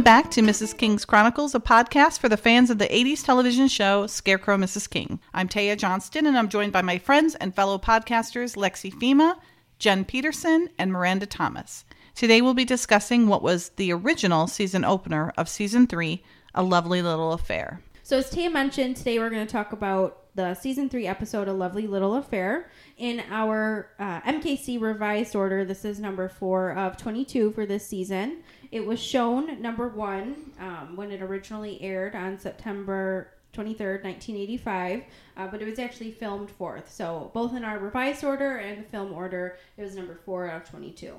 Welcome back to Mrs. King's Chronicles, a podcast for the fans of the 80s television show Scarecrow Mrs. King. I'm Taya Johnston, and I'm joined by my friends and fellow podcasters Lexi Fema, Jen Peterson, and Miranda Thomas. Today we'll be discussing what was the original season opener of season three, A Lovely Little Affair. So, as Taya mentioned, today we're going to talk about the season three episode, A Lovely Little Affair. In our uh, MKC revised order, this is number four of 22 for this season. It was shown number one um, when it originally aired on September 23rd, 1985, uh, but it was actually filmed fourth. So, both in our revised order and the film order, it was number four out of 22.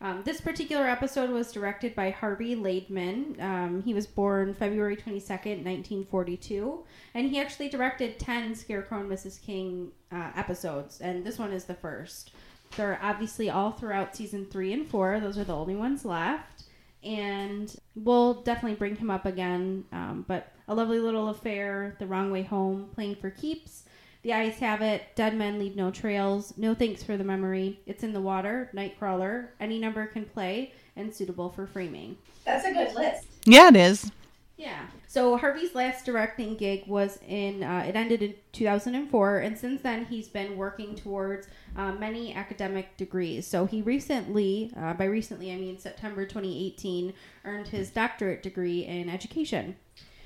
Um, this particular episode was directed by Harvey Laidman. Um, he was born February 22nd, 1942, and he actually directed 10 Scarecrow and Mrs. King uh, episodes, and this one is the first. They're obviously all throughout season three and four, those are the only ones left, and we'll definitely bring him up again. Um, but A Lovely Little Affair, The Wrong Way Home, Playing for Keeps. The Eyes Have It, Dead Men Leave No Trails, No Thanks for the Memory, It's in the Water, Nightcrawler, Any Number Can Play, and Suitable for Framing. That's a good list. Yeah, it is. Yeah. So Harvey's last directing gig was in, uh, it ended in 2004, and since then he's been working towards uh, many academic degrees. So he recently, uh, by recently I mean September 2018, earned his doctorate degree in education.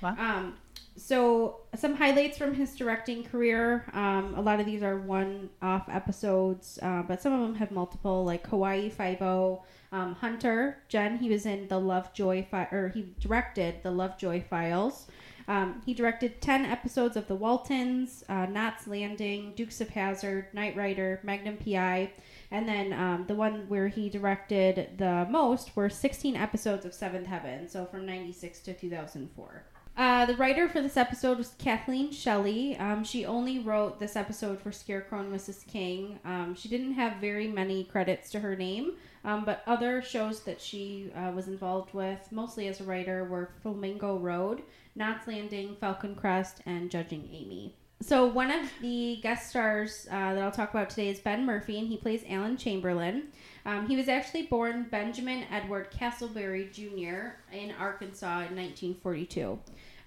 Wow. Um, so some highlights from his directing career. Um, a lot of these are one-off episodes, uh, but some of them have multiple, like Hawaii Five O, um, Hunter, Jen. He was in the Lovejoy fi- or he directed the Lovejoy Files. Um, he directed ten episodes of The Waltons, uh, Knots Landing, Dukes of Hazzard, Knight Rider, Magnum PI, and then um, the one where he directed the most were 16 episodes of Seventh Heaven, so from 96 to 2004. Uh, the writer for this episode was Kathleen Shelley. Um, she only wrote this episode for Scarecrow and Mrs. King. Um, she didn't have very many credits to her name, um, but other shows that she uh, was involved with, mostly as a writer, were Flamingo Road, Knots Landing, Falcon Crest, and Judging Amy. So one of the guest stars uh, that I'll talk about today is Ben Murphy, and he plays Alan Chamberlain. Um, he was actually born Benjamin Edward Castleberry Jr. in Arkansas in 1942.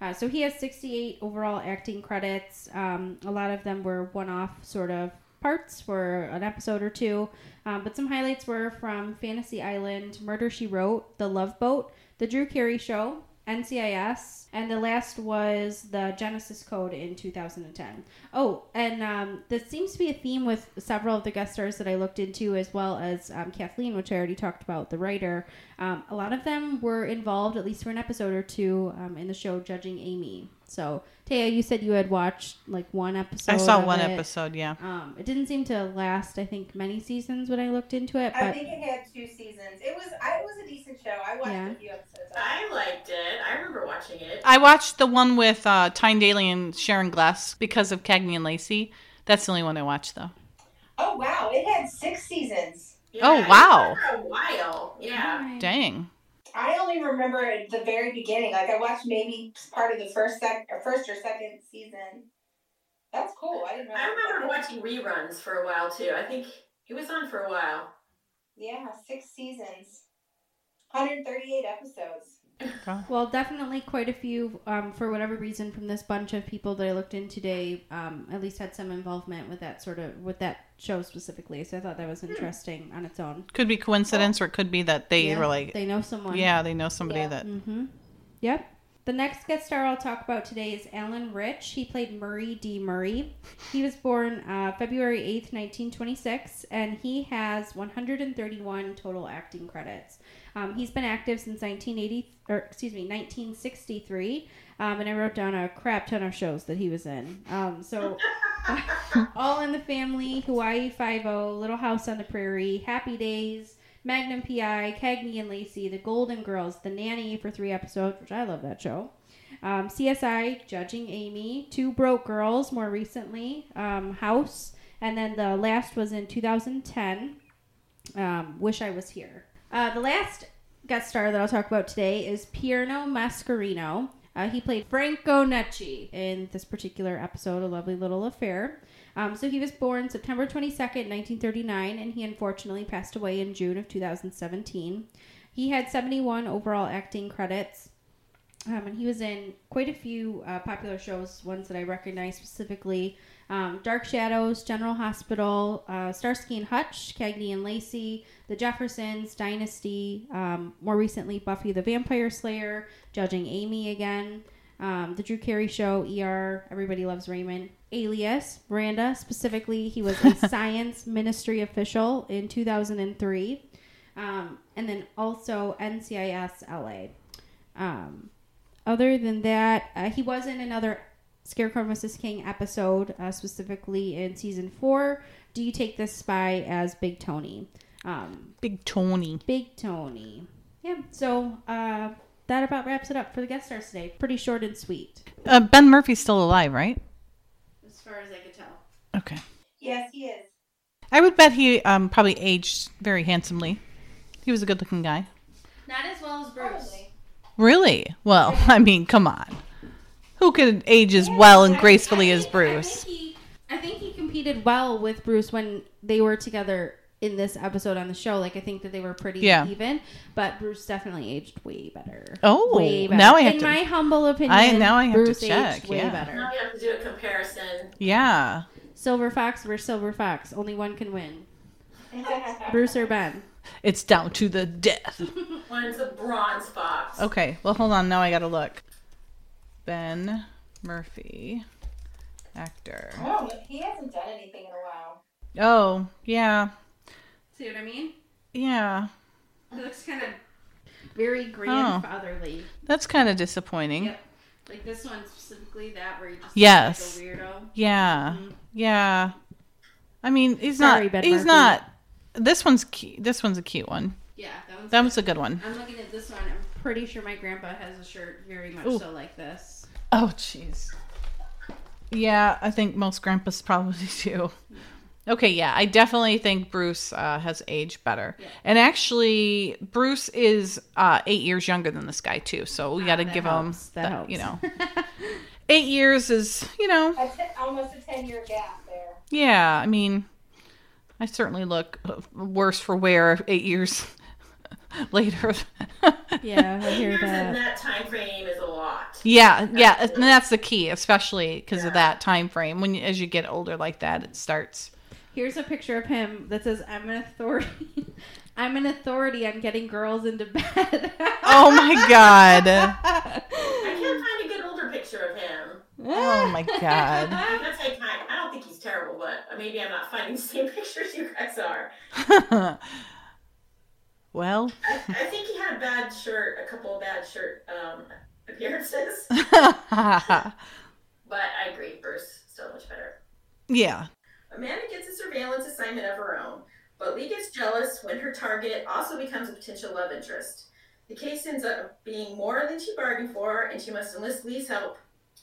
Uh, so he has 68 overall acting credits. Um, a lot of them were one-off sort of parts for an episode or two, um, but some highlights were from Fantasy Island, Murder She Wrote, The Love Boat, The Drew Carey Show, NCIS, and the last was the Genesis Code in 2010. Oh, and um, this seems to be a theme with several of the guest stars that I looked into, as well as um, Kathleen, which I already talked about, the writer. Um, a lot of them were involved, at least for an episode or two, um, in the show Judging Amy. So, Taya, you said you had watched like one episode. I saw of one it. episode, yeah. Um, it didn't seem to last. I think many seasons when I looked into it, I think it had two seasons. It was I, it was a decent show. I watched Yeah. a few episodes. I liked it. I remember watching it. I watched the one with uh, Tyne Daly and Sharon Gless because of Cagney and Lacey. That's the only one I watched, though. Oh wow, it had six seasons. Oh, wow. For a while. Yeah. Alright. Dang. I only remember the very beginning. Like I watched maybe part of the first sec or first or second season. That's cool. I didn't. I remember watching reruns for a while too. I think it was on for a while. Yeah, six seasons, 138 episodes. Well, definitely quite a few, um, for whatever reason, from this bunch of people that I looked in today, um, at least had some involvement with that sort of, with that show specifically. So I thought that was interesting on its own. Could be coincidence, or it could be that they Yeah, were like, They know someone. yeah, they know somebody Yeah. that. Mm-hmm. Yep. The next guest star I'll talk about today is Allan Rich. He played Murray D. Murray. He was born uh, February 8th, 1926, and he has 131 total acting credits. Um, he's been active since 1980, or excuse me, 1963, um, and I wrote down a crap ton of shows that he was in. Um, so, All in the Family, Hawaii Five-O, Little House on the Prairie, Happy Days, Magnum PI, Cagney and Lacey, The Golden Girls, The Nanny for three episodes, which I love that show. Um, CSI, Judging Amy, Two Broke Girls, more recently, um, House, and then the last was in 2010, um, Wish I Was Here. Uh, the last guest star that I'll talk about today is Pierrino Mascarino. Uh, he played Franco Necci in this particular episode, A Lovely Little Affair. Um, so he was born September 22nd, 1939, and he unfortunately passed away in June of 2017. He had 71 overall acting credits. Um, and he was in quite a few uh, popular shows, ones that I recognize specifically um, Dark Shadows, General Hospital, uh, Starsky and Hutch, Cagney and Lacey, The Jeffersons, Dynasty, um, more recently Buffy the Vampire Slayer, Judging Amy again, um, The Drew Carey Show, ER, Everybody Loves Raymond, Alias, Miranda, specifically, he was a science ministry official in 2003, um, and then also NCIS LA. Um, other than that, uh, he was in another Scarecrow Mrs. King episode, uh, specifically in season four. Do you take this spy as Big Tony? Um, Big Tony. Big Tony. Yeah. So uh, that about wraps it up for the guest stars today. Pretty short and sweet, Uh, ben Murphy's still alive, right? as far as I could tell. Okay. Yes, he is. I would bet he um, probably aged very handsomely. He was a good looking guy. Not as well as Bruce. Probably. Really? Well, I mean, come on. Who could age as well and gracefully as Bruce? I think, he, I think he competed well with Bruce when they were together in this episode on the show. Like I think that they were pretty Yeah. even, but Bruce definitely aged way better. Oh, way better. now I have in to- my humble opinion. I- now I have to Bruce check, aged way yeah. better. Now we have to do a comparison. Yeah. Silver Fox versus Silver Fox. Only one can win. Bruce or Ben. It's down to the death. One's a bronze fox. Okay, well, hold on. Now I gotta look. Ben Murphy, actor. Oh, he hasn't done anything in a while. Oh, yeah. See what I mean? Yeah. It looks kind of very grandfatherly. That's kind of disappointing. Yep. Like this one specifically, that where you just Yes. like a weirdo. Yeah. Mhm. Yeah. I mean, he's Sorry, not. Ben he's Murphy. not. This one's cute. This one's a cute one. Yeah, that one's. That good. was a good one. I'm looking at this one. I'm pretty sure my grandpa has a shirt very much Ooh. so like this. Oh, jeez. Yeah, I think most grandpas probably do. Okay, yeah, I definitely think Bruce uh, has aged better. Yeah. And actually, Bruce is uh, eight years younger than this guy too, so we got to Ah, that give helps. him That the- helps. You know, eight years is you know, A te- almost a 10 year gap there. yeah. I mean, I certainly look uh, worse for wear eight years later. yeah, I hear Years in that. that time frame is a lot. Yeah, yeah, and that's the key, especially because of that time frame. When as you get older like that, it starts. Here's a picture of him that says, "I'm an authority. I'm an authority on getting girls into bed." Oh my god! I can't find a good older picture of him. Oh my god! I'm gonna take time. I don't think he's terrible, but maybe I'm not finding the same pictures you guys are. well, I, I think he had a bad shirt, a couple of bad shirt um, appearances, but I agree, Bruce so much better. Yeah. Amanda gets a surveillance assignment of her own, but Lee gets jealous when her target also becomes a potential love interest. The case ends up being more than she bargained for, and she must enlist Lee's help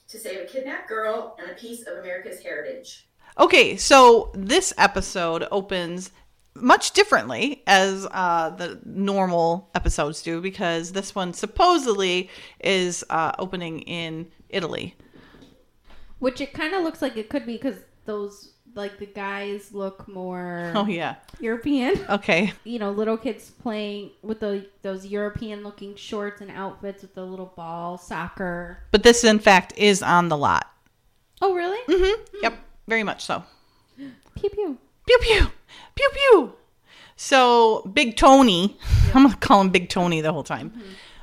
to save a kidnapped girl and a piece of America's heritage. Okay, so this episode opens much differently as uh, the normal episodes do because this one supposedly is uh, opening in Italy. Which it kind of looks like it could be because those like the guys look more Oh yeah. European. Okay. You know, little kids playing with the those European looking shorts and outfits with the little ball soccer. But this, in fact, is on the lot. Oh, really? Mm-hmm. Yep. Very much so. Pew pew. Pew pew. Pew pew. So Big Tony, I'm gonna call him Big Tony the whole time.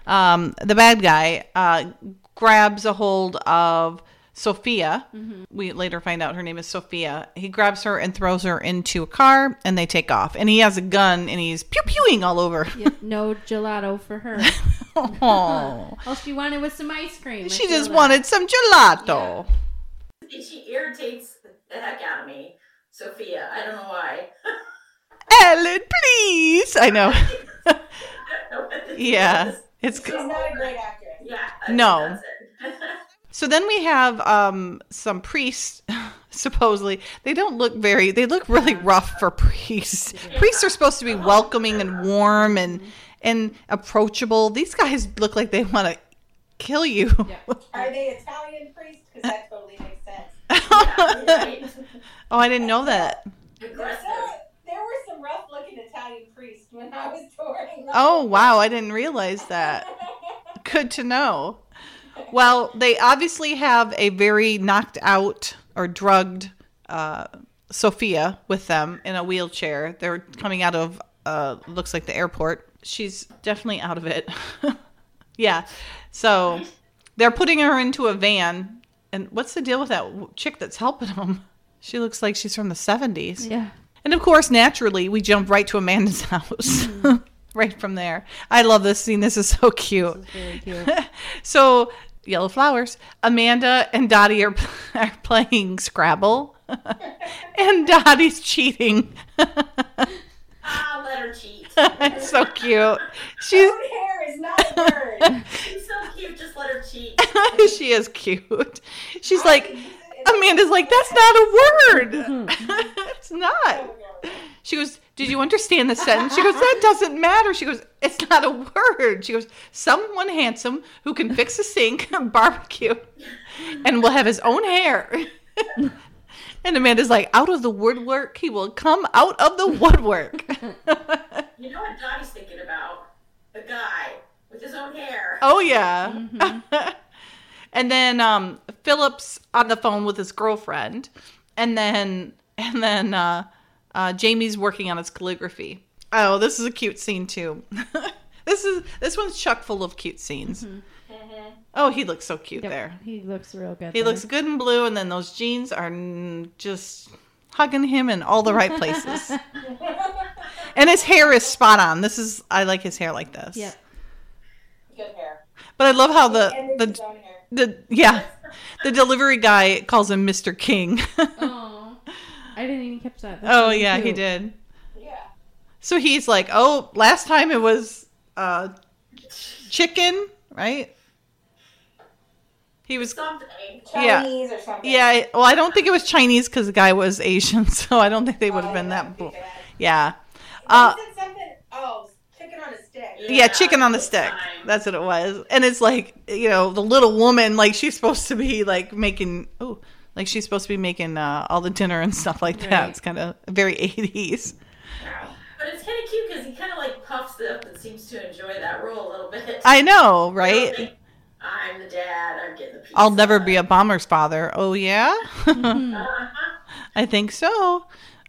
Um, the bad guy uh, grabs a hold of Sophia. We later find out her name is Sophia. He grabs her and throws her into a car, and they take off. And he has a gun, and he's pew pewing all over. Yep, no gelato for her. oh, All she wanted was some ice cream. She just that. wanted some gelato. She irritates the heck out of me, Sophia. I don't know why. Ellen, please. I know. I know yeah, is. it's She's not a great actress. Yeah. No. So then we have um, some priests. Supposedly, they don't look very. They look really rough for priests. Priests are supposed to be welcoming and warm and and approachable. These guys look like they want to kill you. Are they Italian priests? Because that totally makes sense. Yeah, right. Oh, I didn't know that. There, Aggressive. there were some rough looking Italian priests when I was touring. Oh wow, I didn't realize that. Good to know. Well, they obviously have a very knocked out or drugged uh, Sophia with them in a wheelchair. They're coming out of uh, looks like the airport. She's definitely out of it. yeah. So they're putting her into a van. And what's the deal with that chick that's helping them? She looks like she's from the 70s. Yeah. And of course, naturally, we jump right to Amanda's house. Mm-hmm. right from there. I love this scene. This is so cute. Is very cute. so, yellow flowers. Amanda and Dottie are, are playing Scrabble. and Dottie's cheating. ah, let her cheat. it's so cute. She's hair is not a word. She's so cute. Just let her cheat. she is cute. She's like, Amanda's like, that's not a word. it's not. She goes, Did you understand the sentence? She goes, That doesn't matter. She goes, It's not a word. She goes, Someone handsome who can fix a sink, barbecue, and will have his own hair. and Amanda's like, Out of the woodwork, he will come out of the woodwork. you know what Dottie's thinking about? The guy with his own hair. Oh, yeah. Mm-hmm. And then um, Philip's on the phone with his girlfriend. And then, and then, uh, uh, Jamie's working on his calligraphy. Oh, this is a cute scene too. this is this one's chock full of cute scenes. Mm-hmm. Mm-hmm. Oh, he looks so cute yep, there. He looks real good. He there. looks good in blue, and then those jeans are just hugging him in all the right places. and his hair is spot on. This is I like his hair like this. Yep. Good hair. But I love how the the the yeah the delivery guy calls him Mr. King. oh. I didn't even catch that. That's oh really yeah, cute. he did. Yeah. So he's like, oh, last time it was uh, chicken, right? He was something Chinese yeah. or something. Yeah. Well, I don't think it was Chinese because the guy was Asian, so I don't think they would have oh, been that. Be yeah. Uh, oh, chicken on a stick. Yeah, yeah chicken on the stick. That's what it was. And it's like you know the little woman, like she's supposed to be like making. Oh, like she's supposed to be making uh, all the dinner and stuff like that. Right. It's kind of very 80s. But it's kind of cute because he kind of like puffs it up and seems to enjoy that role a little bit. I know, right? I'm the dad. I'm getting the pizza. I'll never be a bomber's father. Oh yeah, uh-huh. I think so.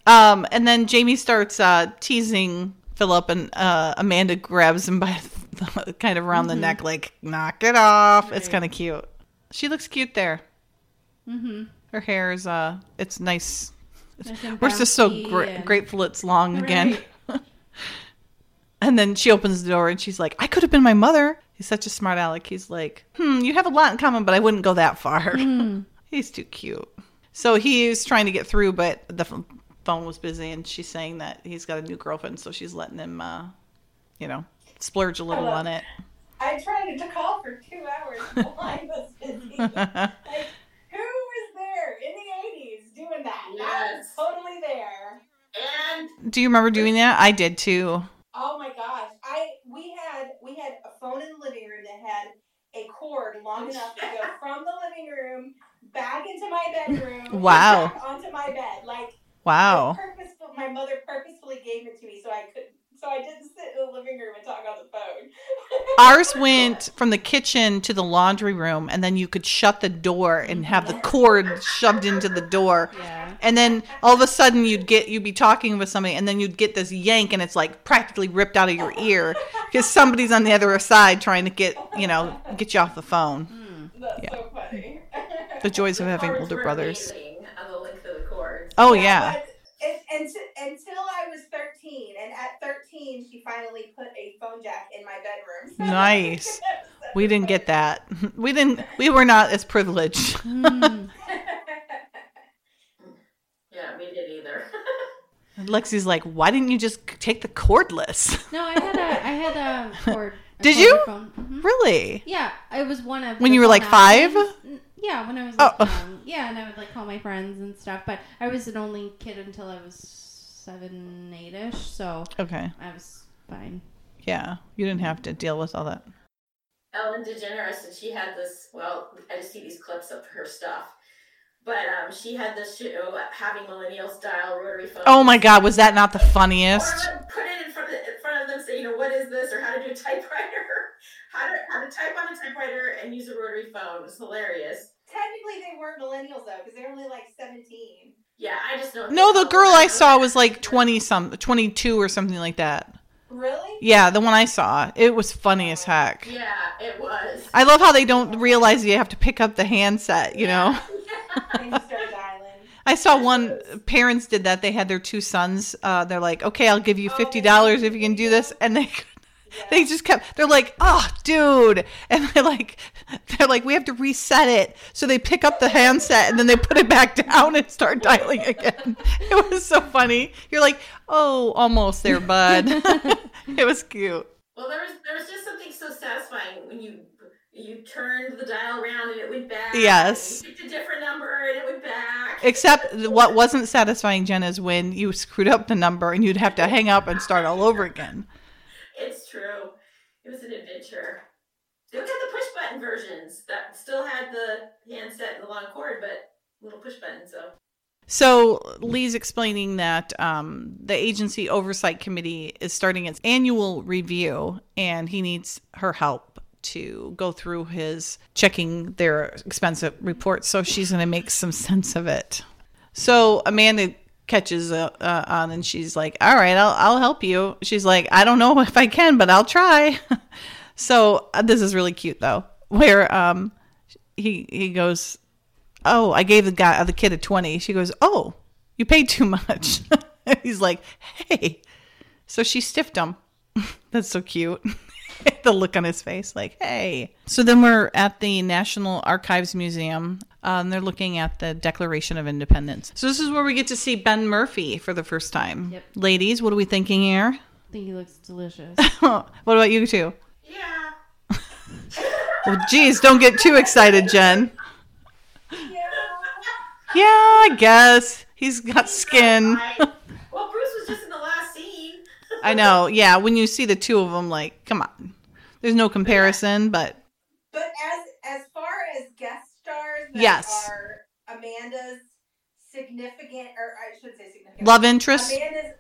Um, and then Jamie starts uh, teasing Philip, and uh, Amanda grabs him by the, kind of around mm-hmm. the neck, like knock it off. Right. It's kind of cute. She looks cute there. Mm-hmm. Her hair is uh, it's nice. We're just so and... grateful it's long right. again. and then she opens the door and she's like, "I could have been my mother." He's such a smart aleck. He's like, "Hmm, you have a lot in common, but I wouldn't go that far." Mm. He's too cute. So he's trying to get through, but the phone was busy, and she's saying that he's got a new girlfriend, so she's letting him, uh, you know, splurge a little on it. I tried to call for two hours. The line was busy. like, who was there in the 80s doing that? Yes. totally there. And do you remember doing that? I did too. Oh my gosh. I we had we had a phone in the living room that had a cord long enough to go from the living room back into my bedroom. Wow. onto my bed. Like Wow. my mother purposefully gave it to me so I could so I didn't sit in the living room and talk on the phone. Ours went from the kitchen to the laundry room, and then you could shut the door and have the cord shoved into the door. Yeah. And then all of a sudden, you'd get you'd be talking with somebody, and then you'd get this yank, and it's like practically ripped out of your ear because somebody's on the other side trying to get you know get you off the phone. Mm. That's yeah. so funny. the joys of having older brothers. Oh yeah. yeah until I was 13, and at 13, she finally put a phone jack in my bedroom. nice. we didn't get that. We didn't. We were not as privileged. Mm. yeah, we did either. Lexi's like, why didn't you just take the cordless? No, I had a, I had a cord. A did you? Mm-hmm. Really? Yeah, it was one of. When you were like five. Yeah, when I was like, oh. young. Yeah, and I would like call my friends and stuff. But I was an only kid until I was seven, eight ish. So okay, I was fine. Yeah, you didn't have to deal with all that. Ellen DeGeneres, and she had this. Well, I just see these clips of her stuff. But um, she had the show having millennial style rotary phone. Oh my god, was that not the funniest? Or put it in front of in front of them, say, you know, what is this, or how to do a typewriter, how to how to type on a typewriter and use a rotary phone. It was hilarious. Technically, they weren't millennials though, because they're only like seventeen. Yeah, I just know. No, the girl I saw was like twenty some, twenty two or something like that. Really? Yeah, the one I saw. It was funny as heck. Yeah, it was. I love how they don't realize you have to pick up the handset, you know? I saw one parents did that. They had their two sons. Uh, they're like, "Okay, I'll give you fifty dollars if you can do this," and they yeah. they just kept. They're like, "Oh, dude," and they're like, "They're like, we have to reset it." So they pick up the handset and then they put it back down and start dialing again. It was so funny. You're like, "Oh, almost there, bud." it was cute. Well, there was there was just something so satisfying when you you turned the dial around and it went back. Yes. You picked a different number and it went back. Except what wasn't satisfying, Jen, is when you screwed up the number and you'd have to hang up and start all over again. It's true. It was an adventure. They look at the push button versions that still had the handset and the long cord, but little push button. So. So Lee's explaining that um, the agency oversight committee is starting its annual review, and he needs her help to go through his checking their expense reports. So she's going to make some sense of it. So Amanda catches uh, uh, on and she's like, "All right, I'll I'll help you." She's like, "I don't know if I can, but I'll try." so uh, this is really cute though, where um he he goes, "Oh, I gave the guy the kid a 20." She goes, "Oh, you paid too much." He's like, "Hey." So she stiffed him. That's so cute. the look on his face, like, hey. So then we're at the National Archives Museum. Um, they're looking at the Declaration of Independence. So this is where we get to see Ben Murphy for the first time. Yep. Ladies, what are we thinking here? I think he looks delicious. what about you two? Yeah. well, geez, don't get too excited, Jen. Yeah. Yeah, I guess he's got skin. Got well, Bruce was just in the last scene. I know. Yeah, when you see the two of them, like, come on, there's no comparison. But but as as far as guest stars, yes, are Amanda's significant, or I should say significant love interest. Amanda's.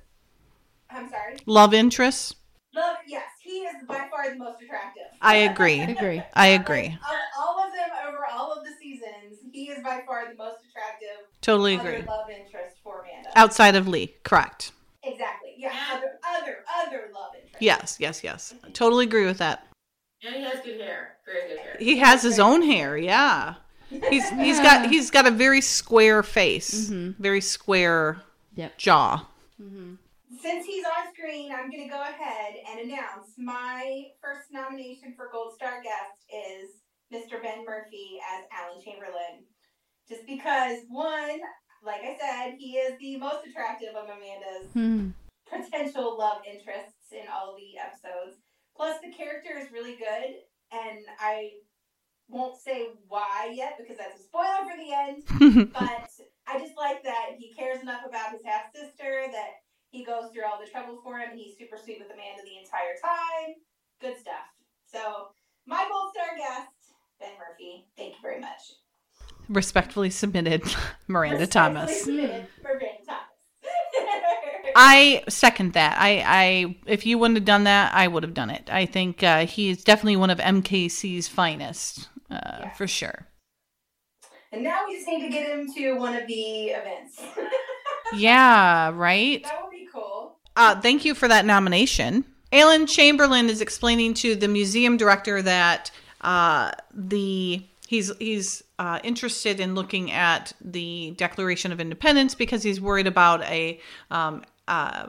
I'm sorry. Love interest. Love. Yes, he is by far the most attractive. I agree. I agree. I agree. Of all of them over all of the seasons, he is by far the most attractive. Totally agree. Love interest for Amanda. Outside of Lee, correct. Exactly. Yeah. Other other other love interest. Yes. Yes. Yes. totally agree with that. And he has good hair. Very good hair. He has his own hair. Yeah. He's he's got he's got a very square face, mm-hmm. very square yep. jaw. Mm-hmm. Since he's on screen, I'm going to go ahead and announce my first nomination for Gold Star guest is Mr. Ben Murphy as Alan Chamberlain. Just because one, like I said, he is the most attractive of Amanda's hmm. potential love interests in all the episodes. Plus, the character is really good, and I won't say why yet because that's a spoiler for the end. but I just like that he cares enough about his half sister that he goes through all the trouble for him, and he's super sweet with Amanda the entire time. Good stuff. So, my gold star guest, Ben Murphy. Thank you very much. Respectfully submitted, Miranda Respectfully Thomas. Submitted, Miranda Thomas. I second that. I, I, if you wouldn't have done that, I would have done it. I think uh, he is definitely one of MKC's finest, uh, yeah. for sure. And now we just need to get him to one of the events. yeah, right. That would be cool. Uh, thank you for that nomination. Alan Chamberlain is explaining to the museum director that uh, the he's he's uh, interested in looking at the Declaration of Independence because he's worried about a um, uh,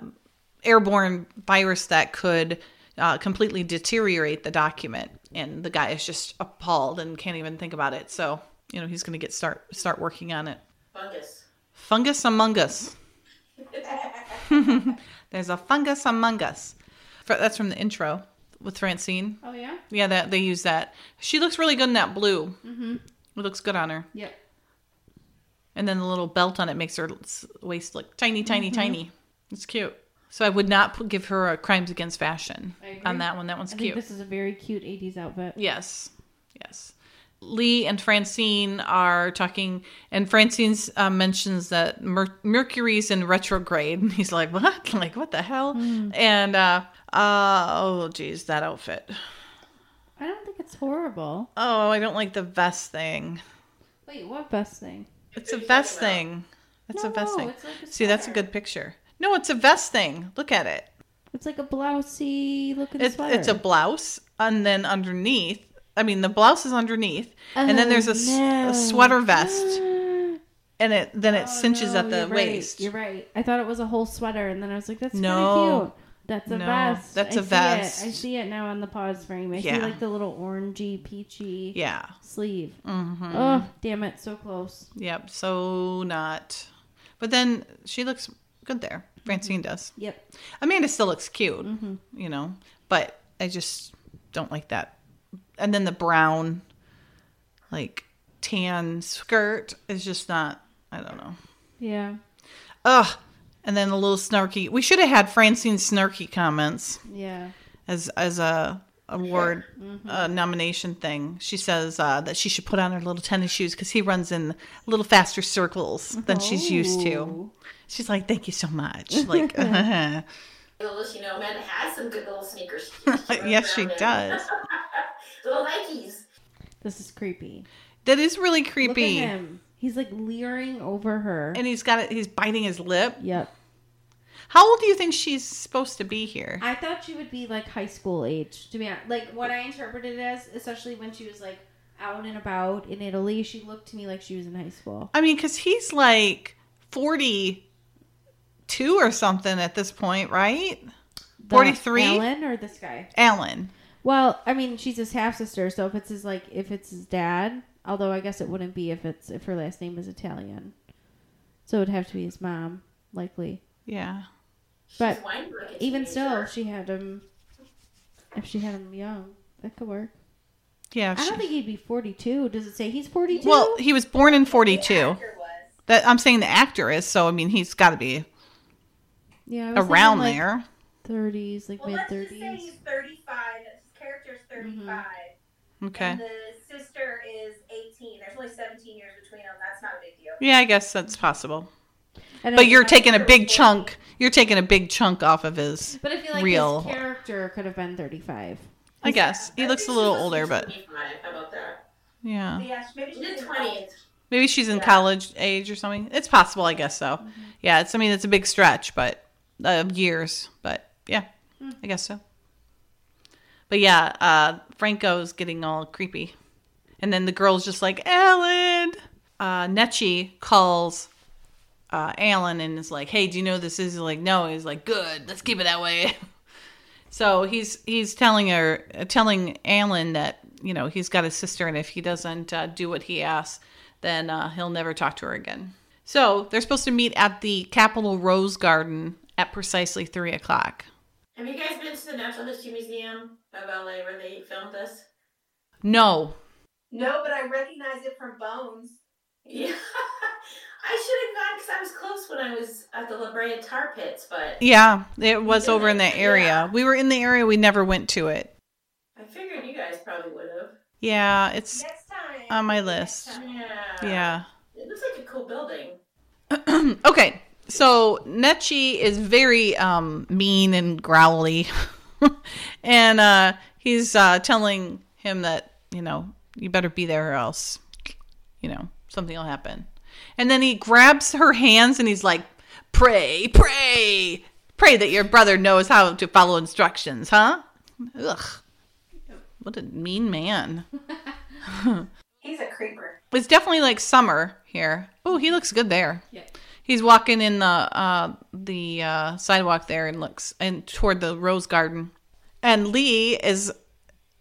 airborne virus that could uh, completely deteriorate the document. And the guy is just appalled and can't even think about it. So you know he's going to get start start working on it. Fungus. Fungus among us. There's a fungus among us. That's from the intro with Francine. Oh yeah. Yeah, that they use that. She looks really good in that blue. Mm-hmm. It looks good on her. Yep. And then the little belt on it makes her waist look tiny, tiny, mm-hmm. tiny. It's cute. So I would not give her a crimes against fashion on that one. That one's I cute. this is a very cute '80s outfit. Yes, yes. Lee and Francine are talking, and Francine uh, mentions that Mer- Mercury's in retrograde. And he's like, "What? Like, what the hell?" Mm. And uh, uh, oh, geez, that outfit. I don't think it's horrible. Oh, I don't like the vest thing. Wait, what vest thing? It's a vest thing. That's no, a vest thing. Like a See, that's a good picture. No, it's a vest thing. Look at it. It's like a blousey looking it, sweater. It's a blouse, and then underneath, I mean, the blouse is underneath, oh, and then there's a, oh, no. a sweater vest, and it then it oh, cinches no, at the you're waist. Right, you're right. I thought it was a whole sweater, and then I was like, "That's no, cute." That's a no, vest. That's I a vest. It. I see it now on the pause frame. I yeah. see like the little orangey, peachy yeah. sleeve. Mm-hmm. Oh, damn it. So close. Yep. So not. But then she looks good there. Francine does. Yep. Amanda still looks cute, mm-hmm. you know, but I just don't like that. And then the brown, like tan skirt is just not, I don't know. Yeah. Ugh and then a little snarky. We should have had Francine's snarky comments. Yeah. As as a award mm-hmm. uh, nomination thing. She says uh, that she should put on her little tennis shoes because he runs in a little faster circles than oh. she's used to. She's like, "Thank you so much." Like, uh-huh. little, you know, Amanda has some good little sneakers. yes, she does. little Nikes. This is creepy. That is really creepy. Look at him. He's like leering over her. And he's got it, he's biting his lip. Yep. How old do you think she's supposed to be here? I thought she would be like high school age, to be honest. Like what I interpreted it as, especially when she was like out and about in Italy, she looked to me like she was in high school. I mean, because he's like 42 or something at this point, right? 43? Alan or this guy? Alan. Well, I mean, she's his half sister, so if it's his like if it's his dad, Although I guess it wouldn't be if it's if her last name is Italian. So it would have to be his mom, likely. Yeah. But even still, if she had him, if she had him young, that could work. Yeah. I don't think he'd be forty-two. Does it say he's forty-two? Well, he was born in forty-two. That I'm saying the actor is. So I mean, he's got to be. Yeah. Around like there. Thirties, like well, mid thirties. Let's just say he's thirty-five. His character's mm-hmm. 35 mm-hmm. Okay. And the sister is 18. There's only 17 years between them. That's not a big deal. Yeah, I guess that's possible. But you're taking a big chunk. You're taking a big chunk off of his. But I feel like real his character could have been 35. I guess he looks a little older, but how about that? Yeah. Yeah, maybe she's in 20s. Maybe she's in yeah. college age or something. It's possible, I guess so. Mm-hmm. Yeah, it's. I mean, it's a big stretch, but uh, years. But yeah, mm. I guess so. But yeah, uh, Franco's getting all creepy. And then the girl's just like, Alan. Uh, Nechi calls uh, Alan and is like, hey, do you know this is? He's like, no. He's like, good. Let's keep it that way. so he's he's telling her, telling Alan that you know he's got a sister, and if he doesn't uh, do what he asks, then uh, he'll never talk to her again. So they're supposed to meet at the Capitol Rose Garden at precisely three o'clock. Have you guys been to the Natural History Museum of LA where they filmed this? No. No, but I recognize it from Bones. Yeah. I should have gone because I was close when I was at the La Brea Tar Pits, but yeah, it was over in that area. Yeah. We were in the area. We never went to it. I figured you guys probably would have. Yeah, it's on my list. Yeah. Yeah. It looks like a cool building. okay, so Nechi is very um, mean and growly, and uh, he's uh, telling him that you know you better be there or else, you know, something will happen. And then he grabs her hands and he's like, pray, pray, pray that your brother knows how to follow instructions, huh? Ugh. What a mean man. He's a creeper. It's definitely like summer here. Oh, he looks good there. Yeah. He's walking in the uh, the uh, sidewalk there and looks and toward the rose garden. And Lee is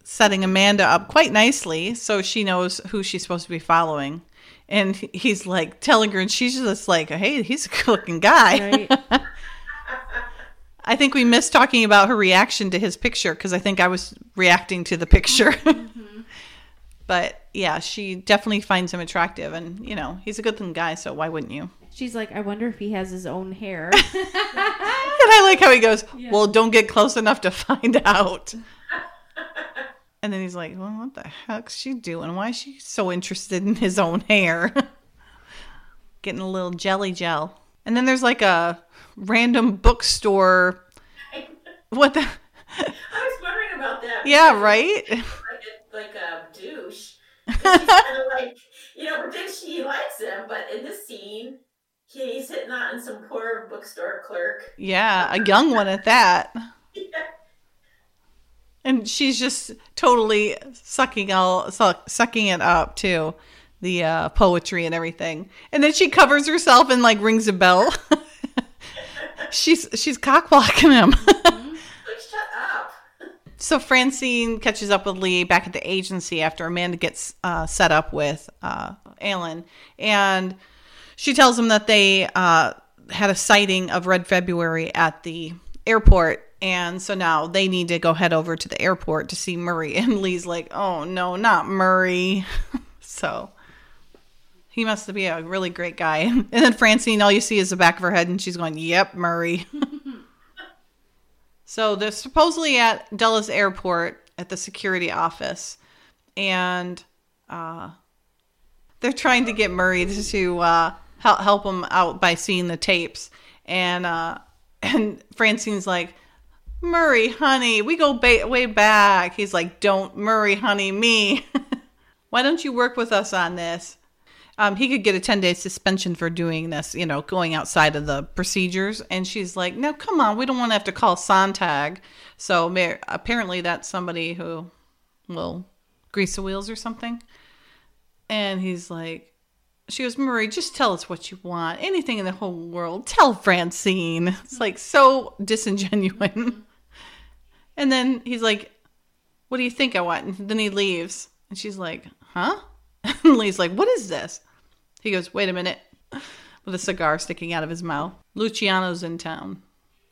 setting Amanda up quite nicely so she knows who she's supposed to be following. And he's like telling her, and she's just like, hey, he's a good looking guy. Right. I think we missed talking about her reaction to his picture because I think I was reacting to the picture. Mm-hmm. but yeah, she definitely finds him attractive. And, you know, he's a good looking guy, so why wouldn't you? She's like, I wonder if he has his own hair. and I like how he goes, yeah. Well, don't get close enough to find out. And then he's like, well, what the heck's she doing? Why is she so interested in his own hair? Getting a little jelly gel. And then there's like a random bookstore. What the? I was wondering about that. Yeah, right? Like a, like a douche. she's kind of like, you know, pretend she likes him, but in this scene, he's hitting on some poor bookstore clerk. Yeah, a young one at that. yeah. And she's just totally sucking all suck, sucking it up too, the uh, poetry and everything. And then she covers herself and like rings a bell. she's she's cockblocking him. Mm-hmm. Shut up. So Francine catches up with Lee back at the agency after Amanda gets uh, set up with uh, Alan, and she tells him that they uh, had a sighting of Red February at the airport. And so now they need to go head over to the airport to see Murray. And Lee's like, oh no, not Murray. so he must be a really great guy. And then Francine, all you see is the back of her head, and she's going, yep, Murray. so they're supposedly at Dulles Airport at the security office. And uh, they're trying to get Murray to uh, help help him out by seeing the tapes. And uh, and Francine's like, Murray, honey, we go ba- way back. He's like, don't Murray, honey, me. Why don't you work with us on this? Um, he could get a 10 day suspension for doing this, you know, going outside of the procedures. And she's like, no, come on, we don't want to have to call Sontag. So apparently that's somebody who will grease the wheels or something. And he's like, she goes, Murray, just tell us what you want. Anything in the whole world. Tell Francine. It's like so disingenuous. and then he's like, What do you think I want? And then he leaves. And she's like, Huh? And Lee's like, What is this? He goes, Wait a minute. With a cigar sticking out of his mouth. Luciano's in town.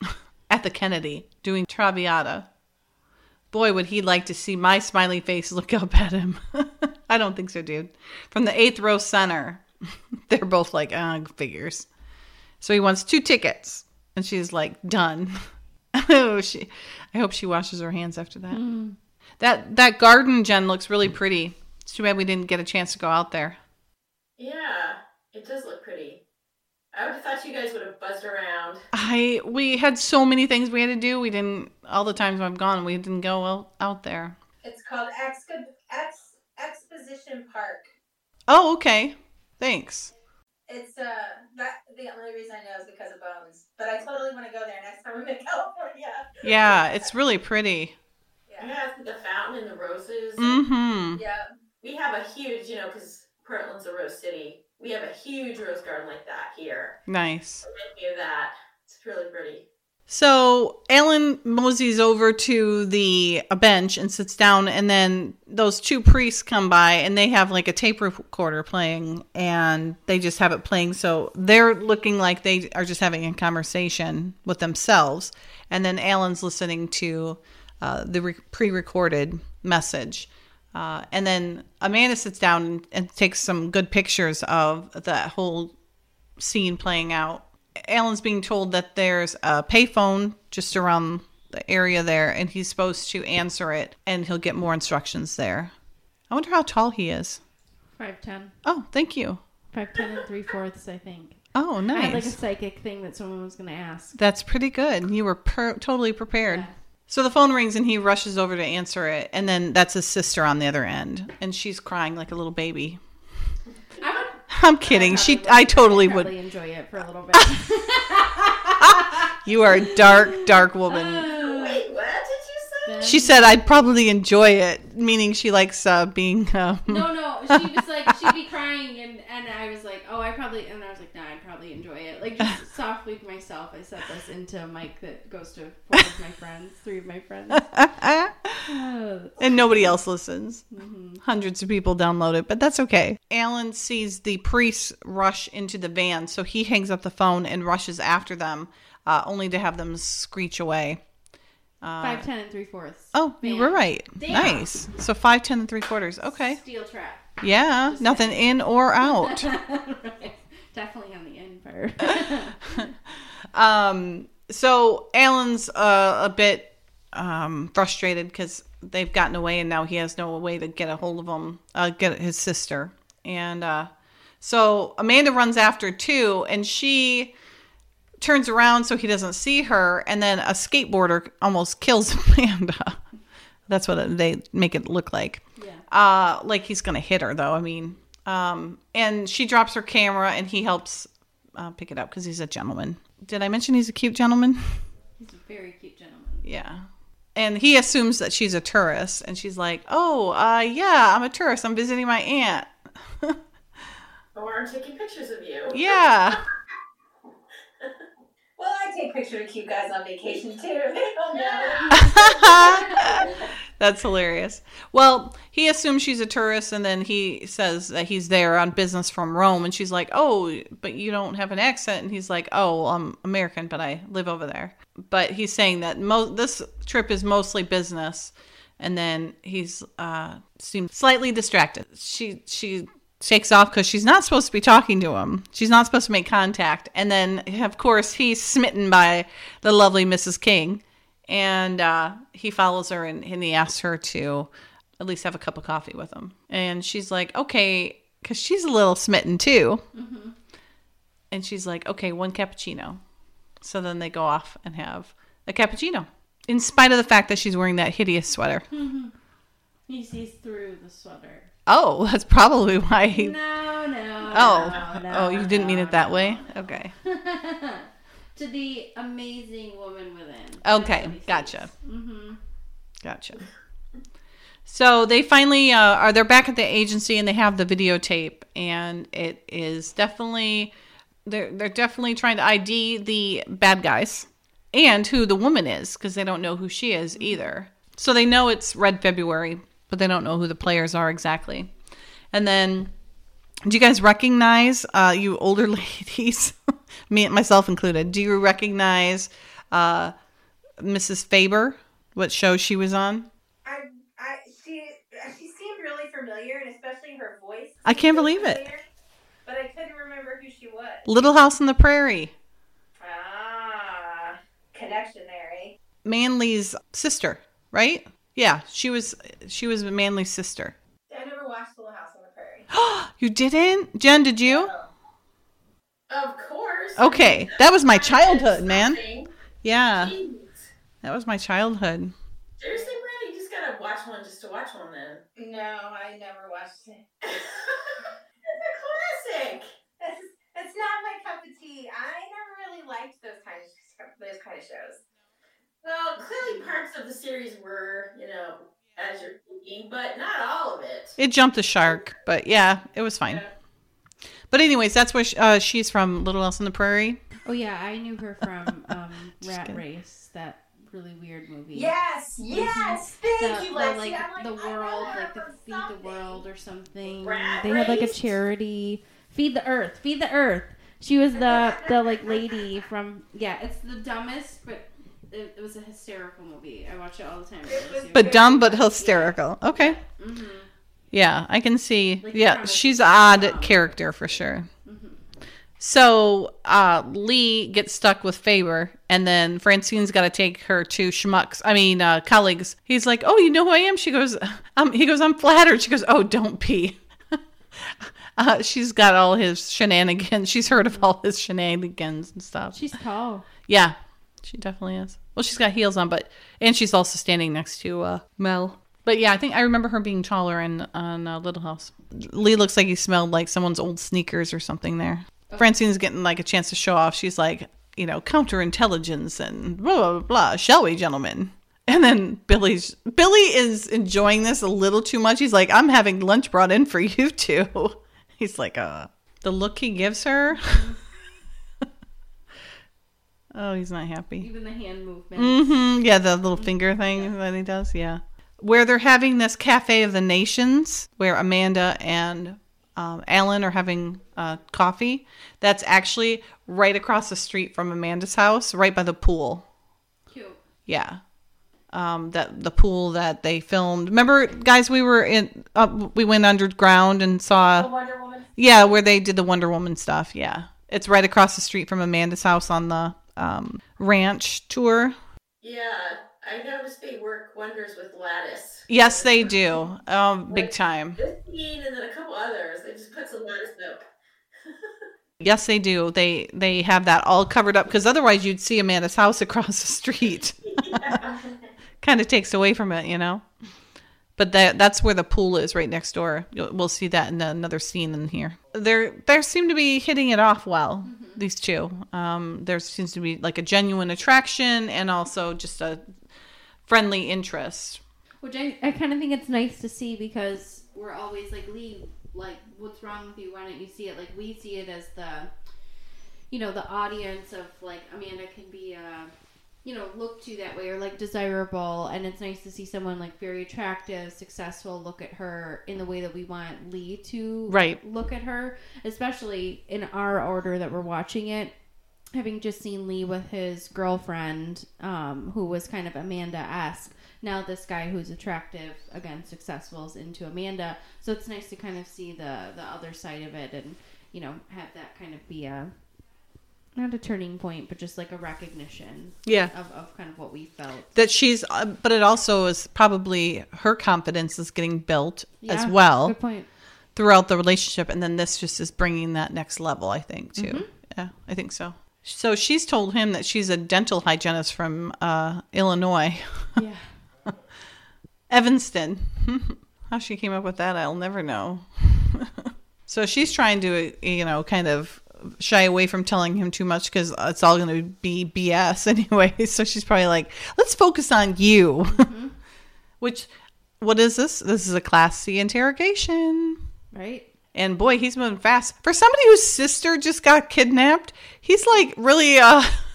At the Kennedy, doing Traviata. Boy, would he like to see my smiley face look up at him. I don't think so, dude. From the eighth row center. They're both like, ah, figures. So he wants two tickets. And she's like, done. oh, she I hope she washes her hands after that. Mm. That that garden, Jen, looks really pretty. It's too bad we didn't get a chance to go out there. Yeah, it does look pretty. I would have thought you guys would have buzzed around. I we had so many things we had to do. We didn't all the times I've gone, we didn't go out there. It's called Ex, Ex, Exposition Park. Oh, okay. Thanks. It's uh that the only reason I know is because of Bones, but I totally want to go there next time I'm in California. Yeah, it's really pretty. Yeah, yeah the fountain and the roses. Mm-hmm. Yeah, we have a huge, you know, because Portland's a rose city. We have a huge rose garden like that here. Nice. Many of that. It's really pretty. So Alan moseys over to the a bench and sits down, and then those two priests come by and they have like a tape recorder playing, and they just have it playing. So they're looking like they are just having a conversation with themselves, and then Alan's listening to uh, the re- pre-recorded message. Uh, and then Amanda sits down and, and takes some good pictures of that whole scene playing out Alan's being told that there's a payphone just around the area there, and he's supposed to answer it, and he'll get more instructions there. I wonder how tall he is. Five ten. Oh, thank you. Five ten and three fourths, I think. Oh, nice. I had like a psychic thing that someone was going to ask. That's pretty good. You were per- totally prepared. Yeah. So the phone rings and he rushes over to answer it, and then that's his sister on the other end, and she's crying like a little baby. I'm kidding. She, I totally would enjoy it for a little bit. you are a dark, dark woman. Wait, what did you say? She said I'd probably enjoy it, meaning she likes uh, being. Um... No, no. She was like she'd be crying, and and I was like, oh, I probably, and I was like, nah, I'd probably enjoy it. Like just softly to myself, I set this into a mic that goes to four of my friends, three of my friends, and nobody else listens. Mm-hmm. Hundreds of people download it, but that's okay. Alan sees the priests rush into the van, so he hangs up the phone and rushes after them, uh, only to have them screech away. Uh, five ten and three fourths. Oh, you were right. Damn. Nice. So five ten and three quarters. Okay. Steel trap. Yeah, Just nothing saying. in or out. right. Definitely on the in part. um. So Alan's uh, a bit um, frustrated because they've gotten away and now he has no way to get a hold of them, uh, get his sister. And uh, so Amanda runs after too, and she turns around so he doesn't see her, and then a skateboarder almost kills Amanda. That's what they make it look like. Yeah. Uh, like he's gonna hit her though. I mean, um, and she drops her camera, and he helps uh, pick it up because he's a gentleman. Did I mention he's a cute gentleman? He's a very cute gentleman. Yeah. And he assumes that she's a tourist, and she's like, "Oh, uh, yeah, I'm a tourist. I'm visiting my aunt." or I'm taking pictures of you. Yeah. Well, I take pictures of cute guys on vacation too. That's hilarious. Well, he assumes she's a tourist, and then he says that he's there on business from Rome, and she's like, "Oh, but you don't have an accent." And he's like, "Oh, I'm American, but I live over there." But he's saying that mo- this trip is mostly business, and then he's uh, seems slightly distracted. She she shakes off because she's not supposed to be talking to him. She's not supposed to make contact. And then, of course, he's smitten by the lovely Mrs. King. And uh, he follows her and, and he asks her to at least have a cup of coffee with him. And she's like, okay, because she's a little smitten too. Mm-hmm. And she's like, okay, one cappuccino. So then they go off and have a cappuccino, in spite of the fact that she's wearing that hideous sweater. Mm-hmm. He sees through the sweater. Oh, that's probably why he. No, no. Oh, no, no, oh, you didn't mean it that way. Okay. to the amazing woman within. Okay, gotcha. Mm-hmm. Gotcha. So they finally uh, are. They're back at the agency and they have the videotape, and it is definitely they're they're definitely trying to ID the bad guys and who the woman is because they don't know who she is either. So they know it's Red February, but they don't know who the players are exactly. And then, do you guys recognize, uh, you older ladies, me myself included, do you recognize uh, Mrs. Faber? What show she was on? I, I, she, she seemed really familiar, and especially her voice. I can't believe familiar, it. But I couldn't remember who she was. Little House on the Prairie. Ah, connection there, eh? Manly's sister, right? Yeah, she was she was Manly's sister. I never watched Little House on the Prairie. you didn't, Jen? Did you? No. Of course. Okay, that was my childhood, man. Yeah, Jeez. that was my childhood. Seriously, Brad, you just gotta watch one just to watch one, then. No, I never watched it. it's a classic. That's, that's not my cup of tea. I never really liked those kind of those kind of shows. Well, clearly parts of the series were, you know, as you're thinking, but not all of it. It jumped the shark, but yeah, it was fine. Yeah. But anyways, that's where she, uh, she's from, Little House on the Prairie. Oh yeah, I knew her from um, Rat kidding. Race, that really weird movie. Yes, yes, thank the, you, the, like, like the world, like the Feed something. the World or something. Rat they race? had like a charity, Feed the Earth, Feed the Earth. She was the the like lady from yeah. It's the dumbest but it, it was a hysterical movie. I watch it all the time. But dumb, but hysterical. Okay. Mm-hmm. Yeah, I can see. Like yeah, she's an odd dumb. character for sure. Mm-hmm. So uh, Lee gets stuck with Faber, and then Francine's got to take her to Schmucks. I mean, uh, colleagues. He's like, "Oh, you know who I am?" She goes, um, "He goes, I'm flattered." She goes, "Oh, don't be." uh, she's got all his shenanigans. She's heard of all his shenanigans and stuff. She's tall. Yeah, she definitely is. Well, she's got heels on, but and she's also standing next to uh, Mel. But yeah, I think I remember her being taller in on uh, Little House. Lee looks like he smelled like someone's old sneakers or something there. Oh. Francine's getting like a chance to show off. She's like, you know, counterintelligence and blah blah blah. Shall we, gentlemen? And then Billy's Billy is enjoying this a little too much. He's like, I'm having lunch brought in for you two. He's like, uh, the look he gives her. Oh, he's not happy. Even the hand movement. Mm-hmm. Yeah, the little finger thing yeah. that he does. Yeah. Where they're having this Cafe of the Nations, where Amanda and um, Alan are having uh, coffee. That's actually right across the street from Amanda's house, right by the pool. Cute. Yeah. Um, that the pool that they filmed. Remember, guys, we were in. Uh, we went underground and saw. The Wonder Woman. Yeah, where they did the Wonder Woman stuff. Yeah, it's right across the street from Amanda's house on the um, ranch tour. Yeah, I noticed they work wonders with lattice. Yes, they do. Um, like, big time. This scene and then a couple others. They just put some lattice up. yes, they do. They they have that all covered up because otherwise you'd see Amanda's house across the street. kind of takes away from it, you know. But that that's where the pool is, right next door. We'll see that in another scene in here. They're they seem to be hitting it off well. Mm-hmm. These two. Um, there seems to be like a genuine attraction and also just a friendly interest. Which I, I kind of think it's nice to see because we're always like, Lee, like, what's wrong with you? Why don't you see it? Like, we see it as the, you know, the audience of like Amanda can be a you know, look to that way or like desirable. And it's nice to see someone like very attractive, successful look at her in the way that we want Lee to right. look at her, especially in our order that we're watching it. Having just seen Lee with his girlfriend, um, who was kind of Amanda esque. Now this guy who's attractive, again, successful is into Amanda. So it's nice to kind of see the the other side of it and, you know, have that kind of be a not a turning point, but just like a recognition. Yeah. Of, of kind of what we felt. That she's, uh, but it also is probably her confidence is getting built yeah, as well. Good point. Throughout the relationship. And then this just is bringing that next level, I think, too. Mm-hmm. Yeah, I think so. So she's told him that she's a dental hygienist from uh, Illinois. Yeah. Evanston. How she came up with that, I'll never know. so she's trying to, you know, kind of shy away from telling him too much because it's all going to be BS anyway. So she's probably like, let's focus on you. Mm-hmm. Which, what is this? This is a Class C interrogation. Right. And boy, he's moving fast. For somebody whose sister just got kidnapped, he's like really uh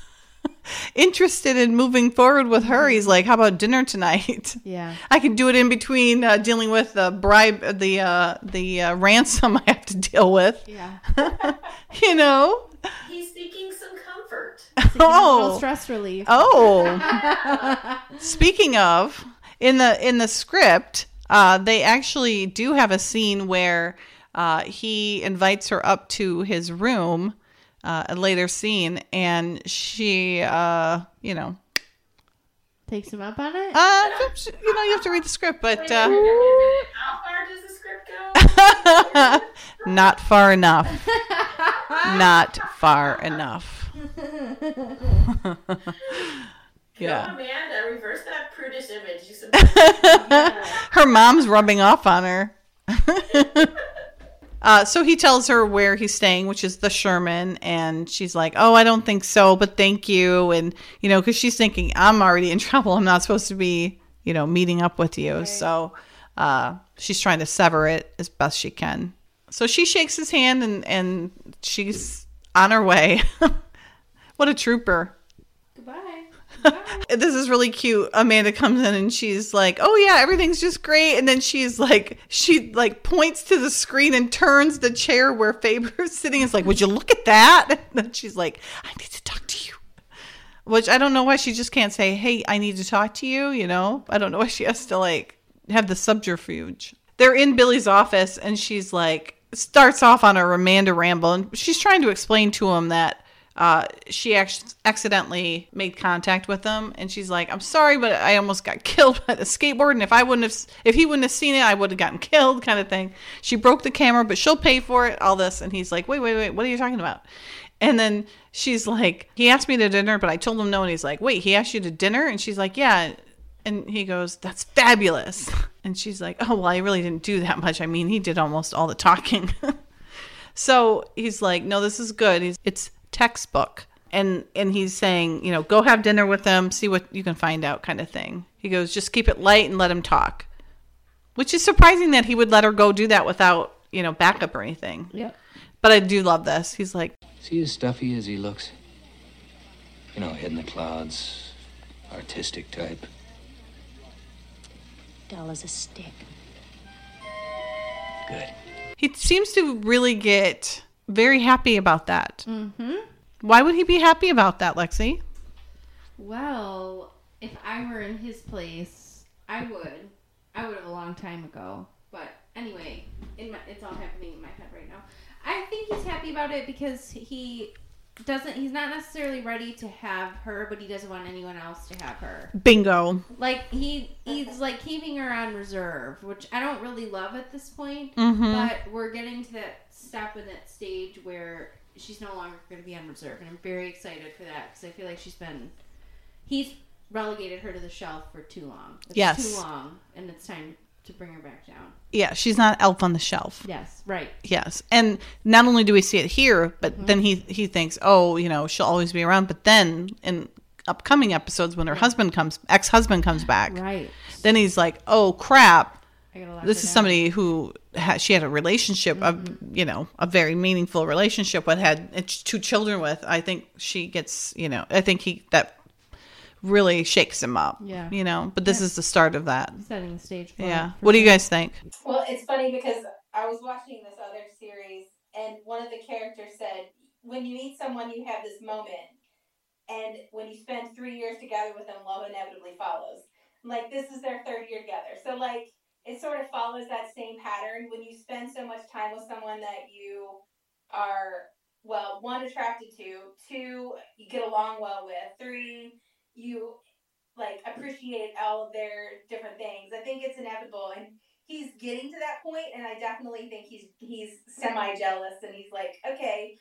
interested in moving forward with her. He's like, "How about dinner tonight?" Yeah, I can do it in between uh, dealing with the bribe, the uh, the uh, ransom I have to deal with. Yeah, you know. He's seeking some comfort. Seeking oh, stress relief. Oh, speaking of, in the in the script, uh, they actually do have a scene where uh, he invites her up to his room uh, a later scene, and she, uh, you know, takes him up on it. Uh, you know, you have to read the script, but uh, how far does the script go? not far enough. not far enough. yeah. Amanda, reverse that prudish image. Her mom's rubbing off on her. Uh, so he tells her where he's staying, which is the Sherman, and she's like, "Oh, I don't think so, but thank you." And you know, because she's thinking, "I'm already in trouble. I'm not supposed to be, you know, meeting up with you." Okay. So uh, she's trying to sever it as best she can. So she shakes his hand, and and she's on her way. what a trooper! this is really cute. Amanda comes in and she's like, "Oh yeah, everything's just great." And then she's like, she like points to the screen and turns the chair where Faber's sitting. It's like, "Would you look at that?" And then she's like, "I need to talk to you." Which I don't know why she just can't say, "Hey, I need to talk to you." You know, I don't know why she has to like have the subterfuge. They're in Billy's office and she's like starts off on a Amanda ramble and she's trying to explain to him that uh, she ac- accidentally made contact with him, and she's like, "I'm sorry, but I almost got killed by the skateboard, and if I wouldn't have, if he wouldn't have seen it, I would have gotten killed." Kind of thing. She broke the camera, but she'll pay for it. All this, and he's like, "Wait, wait, wait, what are you talking about?" And then she's like, "He asked me to dinner, but I told him no." And he's like, "Wait, he asked you to dinner?" And she's like, "Yeah." And he goes, "That's fabulous." And she's like, "Oh well, I really didn't do that much. I mean, he did almost all the talking." so he's like, "No, this is good. He's, it's textbook. And and he's saying you know go have dinner with them see what you can find out kind of thing. He goes just keep it light and let him talk. Which is surprising that he would let her go do that without you know backup or anything. Yeah. But i do love this. He's like see as stuffy as he looks? You know head in the clouds artistic type. Dull as a stick. Good. He seems to really get very happy about that. Mm-hmm. Why would he be happy about that, Lexi? Well, if I were in his place, I would. I would have a long time ago. But anyway, my, it's all happening in my head right now. I think he's happy about it because he doesn't he's not necessarily ready to have her, but he doesn't want anyone else to have her. Bingo. Like he he's like keeping her on reserve, which I don't really love at this point. Mm-hmm. But we're getting to that step in that stage where she's no longer going to be on reserve, and I'm very excited for that because I feel like she's been he's relegated her to the shelf for too long. It's Yes. too long, and it's time to bring her back down. Yeah, she's not elf on the shelf. Yes, right. Yes, and not only do we see it here, but Mm-hmm. then he he thinks, oh, you know, she'll always be around. But then in upcoming episodes, when her husband comes, ex husband comes back, Right. then he's like, oh crap, I gotta lock this is down. somebody who she had a relationship, Mm-hmm. of you know, a very meaningful relationship with, had two children with. I think she gets, you know, I think he that really shakes him up. Yeah. you know. But this is the start of that. setting the stage for Yeah. for What do you guys think? Well, it's funny because I was watching this other series, and one of the characters said, "When you meet someone, you have this moment, and when you spend three years together with them, love inevitably follows." Like, this is their third year together, so like it sort of follows that same pattern. When you spend so much time with someone that you are well, one attracted to, two you get along well with, three you like appreciate all of their different things. I think it's inevitable, and he's getting to that point, and I definitely think he's he's semi jealous, and he's like, okay,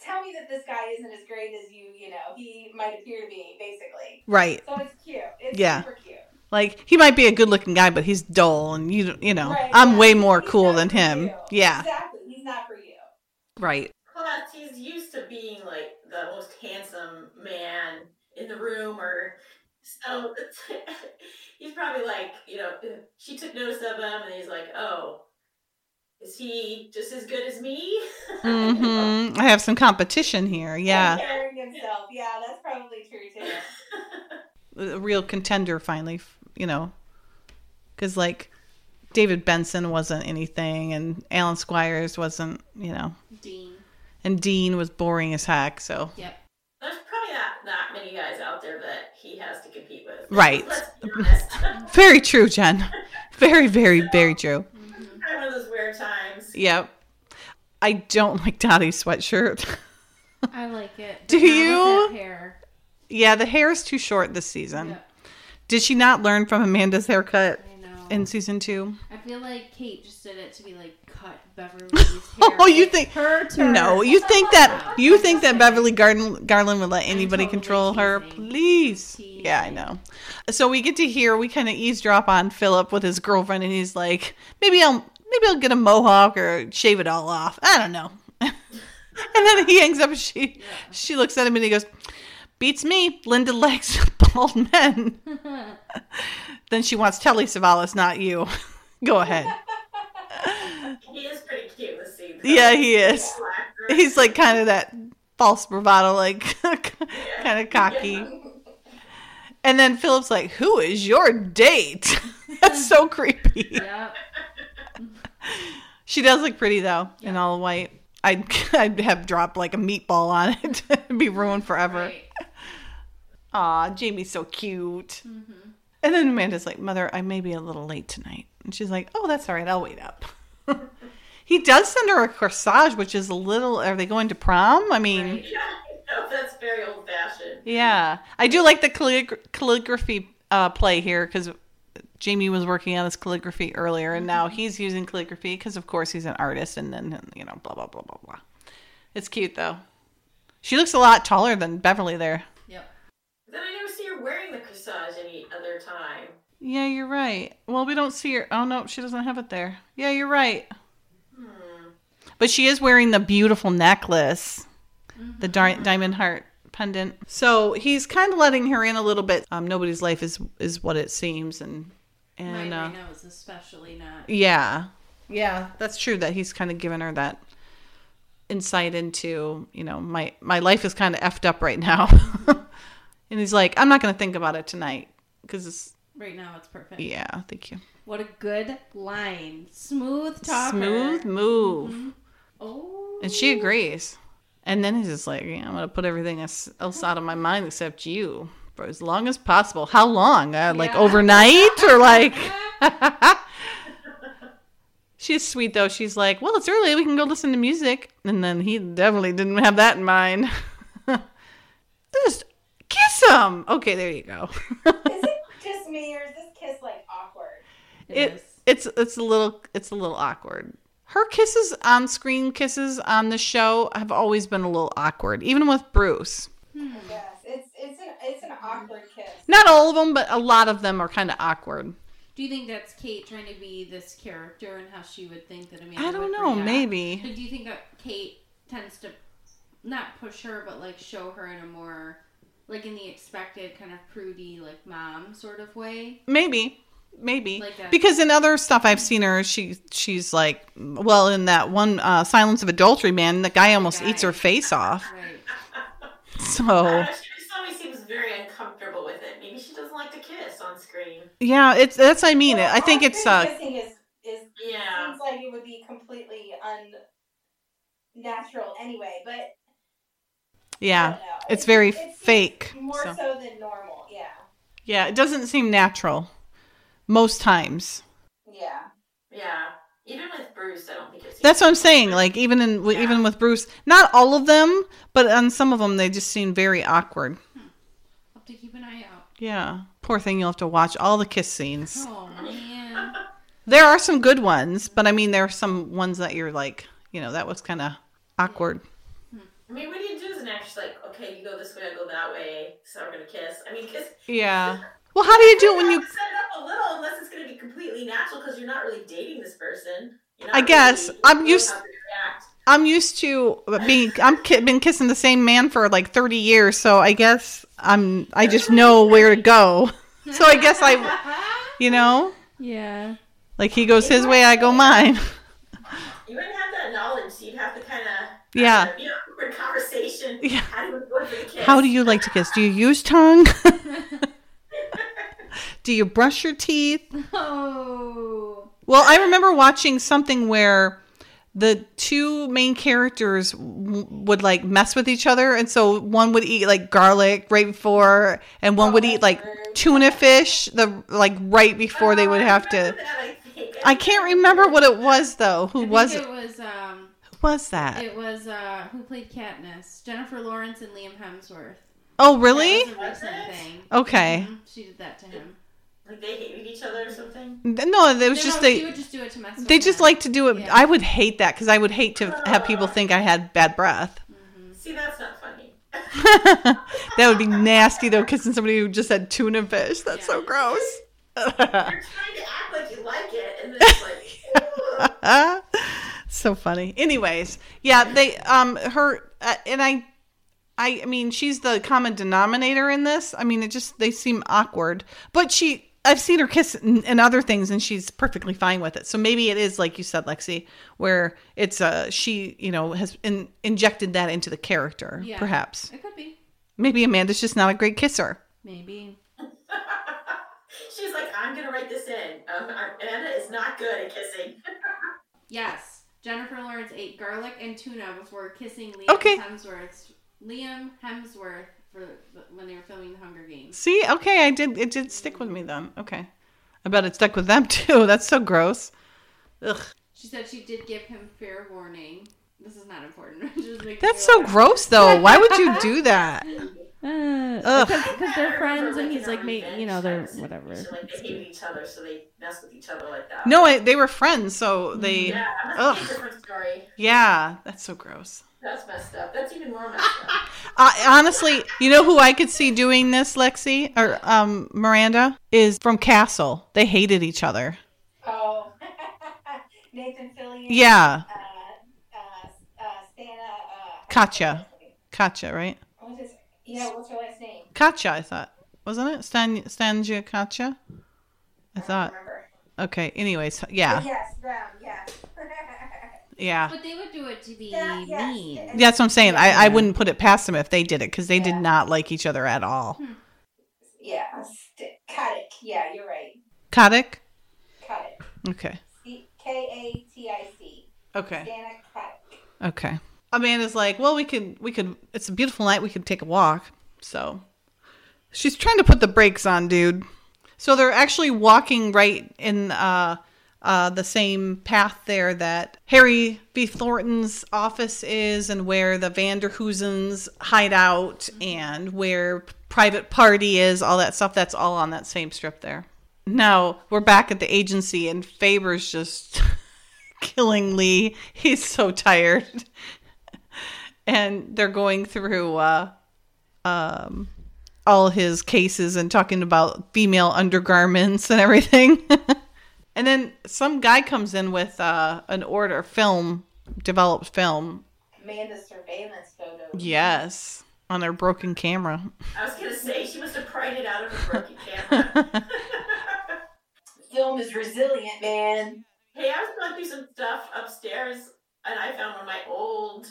tell me that this guy isn't as great as you, you know, he might appear to be, basically. Right. So it's cute. It's Yeah. super cute. Like he might be a good-looking guy, but he's dull, and you you know, Right, I'm yeah. way more He's cool than him. you. Yeah, exactly. He's not for you. right. Plus, he's used to being like the most handsome man in the room, or so he's probably like, you know, she took notice of him, and he's like, oh, is he just as good as me? hmm I have some competition here. Yeah, Comparing himself. Yeah, that's probably true too. a real contender finally. You know, because like David Benson wasn't anything, and Alan Squires wasn't. You know, Dean? and Dean was boring as heck. So Yep. There's probably not that many guys out there that he has to compete with. Right. Let's be very true, Jen. Very, very, very true. Mm-hmm. kind of one of those weird times. Yep. I don't like Dottie's sweatshirt. I like it. Do but not with you? hair. yeah, the hair is too short this season. Yep. Did she not learn from Amanda's haircut in season two? I feel like Kate just did it to be like cut Beverly's hair. Oh, you think- her turn? No, you think that you think that Beverly Garden, Garland would let anybody totally control her? Please. Yeah, I know. So we get to hear we kind of eavesdrop on Philip with his girlfriend, and he's like, maybe I'll maybe I'll get a mohawk or shave it all off. I don't know. and then he hangs up. And she she looks at him and he goes, "Beats me. Linda likes bald men." then she wants Telly Savalas, not you. Go ahead. He is pretty cute this scene. Yeah, he is. He's like kind of that false bravado, like kind of cocky. And then Philip's like, "Who is your date?" That's so creepy. Yep. She does look pretty though, in all white. I'd I'd have dropped like a meatball on it. It'd be ruined forever. Right. Aw, Jamie's so cute. And then Amanda's like, Mother, I may be a little late tonight. And she's like, Oh, that's all right. I'll wait up. he does send her a corsage, which is a little. Are they going to prom? I mean, Right. No, that's very old fashioned. yeah. I do like the callig- calligraphy uh, play here because Jamie was working on this calligraphy earlier, and now he's using calligraphy because, of course, he's an artist, and then, you know, blah, blah, blah, blah, blah. It's cute, though. She looks a lot taller than Beverly there. Yep. Then I never see her wearing the corsage any other time. Yeah, you're right. Well, we don't see her. Oh no, she doesn't have it there. Yeah, you're right. But she is wearing the beautiful necklace, the di- diamond heart pendant. So he's kind of letting her in a little bit. Um, nobody's life is is what it seems, and and Mine uh, right now is especially not. yeah, yeah, that's true. That he's kind of given her that insight into you know my my life is kind of effed up right now, and he's like, I'm not going to think about it tonight because it's Right now, it's perfect. yeah. Thank you. What a good line. Smooth talker. Smooth move. Oh. And she agrees. And then he's just like, yeah, I'm going to put everything else else out of my mind except you for as long as possible. How long? Uh, like Yeah. overnight or like. She's sweet though. She's like, "Well, it's early. We can go listen to music." And then he definitely didn't have that in mind. Just kiss him. Okay, there you go. is it just me, or is this kiss like awkward? It, it it's it's a little it's a little awkward. Her kisses on screen kisses on the show have always been a little awkward, even with Bruce. Hmm. Yes, it's it's an it's an awkward kiss. Not all of them, but a lot of them are kind of awkward. Do you think that's Kate trying to be this character and how she would think that Amanda? I don't know. React? Maybe. do you think that Kate tends to not push her, but like show her in a more like in the expected kind of prudy like mom sort of way? Maybe maybe like because in other stuff I've seen her, she she's like, well, in that one uh, Silence of Adultery, man, the guy almost guy. eats her face off. Right. So she always seems very uncomfortable with it. Maybe she doesn't like to kiss on screen. Yeah, it's that's I mean. Well, I think it's uh, kissing is is yeah. seems like it would be completely unnatural anyway, but yeah, it's, it's very it's fake. More so. so than normal. Yeah. Yeah, it doesn't seem natural most times. Yeah. Yeah. Even with Bruce, I don't think it's. That's what I'm saying. Like even in yeah. even with Bruce, not all of them, but on some of them, they just seem very awkward. Hmm. Have to keep an eye out. Yeah, poor thing. You'll have to watch all the kiss scenes. Oh man. there are some good ones, but I mean, there are some ones that you're like, you know, that was kind of awkward. I mean, what do you do as an actress? Like, okay, you go this way, I go that way, so we're gonna kiss. I mean, kiss. Yeah. Well, how do you do it when you set it up a little, unless it's going to be completely natural because you're not really dating this person. I guess really, I'm used. I'm used to being. I'm been kissing the same man for like 30 years, so I guess I'm. I just know where to go. So I guess I, you know. Yeah. Like he goes his way, I go mine. You wouldn't have that knowledge, so you'd have to kind of. Yeah. You know, conversation. Yeah. How do, you How do you like to kiss? Do you use tongue? Do you brush your teeth? Oh. Well, I remember watching something where the two main characters w- would like mess with each other and so one would eat like garlic right before and one oh, would eat like tuna fish the like right before oh, they would have to I, I, can't remember what it was though who was it was um was that it was uh who played Katniss Jennifer Lawrence and Liam Hemsworth oh really that was a recent thing okay mm-hmm. she did that to him like they hated each other or something? No, it was no, just no, they. would just do it to mess. They just like to do it. Yeah. I would hate that because I would hate to have people think I had bad breath. Mm-hmm. See, that's not funny. that would be nasty though, kissing somebody who just had tuna fish. That's yeah. so gross. You're trying to act like you like it, and then it's like. so funny. Anyways, yeah, they um her uh, and I I, I mean, she's the common denominator in this. I mean, it just they seem awkward, but she I've seen her kiss and other things, and she's perfectly fine with it. So maybe it is like you said, Lexi, where it's uh she you know has in, injected that into the character. Yeah, perhaps it could be. Maybe Amanda's just not a great kisser. Maybe. she's like, I'm gonna write this in. Um, Amanda is not good at kissing. yes, Jennifer Lawrence ate garlic and tuna before kissing Liam okay. Hemsworth. Liam Hemsworth for when they were filming the Hunger Games. See, okay, I did. It did stick with me then. Okay, I bet it stuck with them too. That's so gross. Ugh. She said she did give him fair warning. This is not important. That's so gross, though. Why would you do that? Uh, because they're friends, and he's like, you know, they're whatever. So, like they hate each other, so they mess with each other like that. No, I, they were friends, so they. Yeah, that's a different story. Yeah, that's so gross. That's messed up. That's even more messed up. Uh, honestly, you know who I could see doing this, Lexi or um, Miranda, is from Castle. They hated each other. Oh, Nathan Fillion. Yeah. Uh, uh, uh, Stana, uh, Katya. Katya, right? What's yeah, what's her last name? Katya, I thought. Wasn't it? Stan, Stanja Katya? I, I thought. Remember. Okay, anyways, yeah. Yes, them, yes. Yeah. But they would do it to be that, yes. mean. That's what I'm saying. I, I wouldn't put it past them if they did it because they yeah. did not like each other at all. Hmm. Yeah. St- Katic. Yeah, you're right. Katic? Katic. Okay. K A T I C. Okay. Stana Katic. Okay. Amanda's like, well, we could, we could, it's a beautiful night. We could take a walk. So she's trying to put the brakes on, dude. So they're actually walking right in, uh, uh, the same path there that Harry B. Thornton's office is, and where the Vanderhoosens hide out, and where Private Party is, all that stuff. That's all on that same strip there. Now we're back at the agency, and Faber's just killing Lee. He's so tired, and they're going through uh, um, all his cases and talking about female undergarments and everything. and then some guy comes in with uh, an order film, developed film. Amanda's surveillance photo. Yes, on her broken camera. I was gonna say she must have pried it out of her broken camera. film is resilient, man. Hey, I was going through some stuff upstairs, and I found one of my old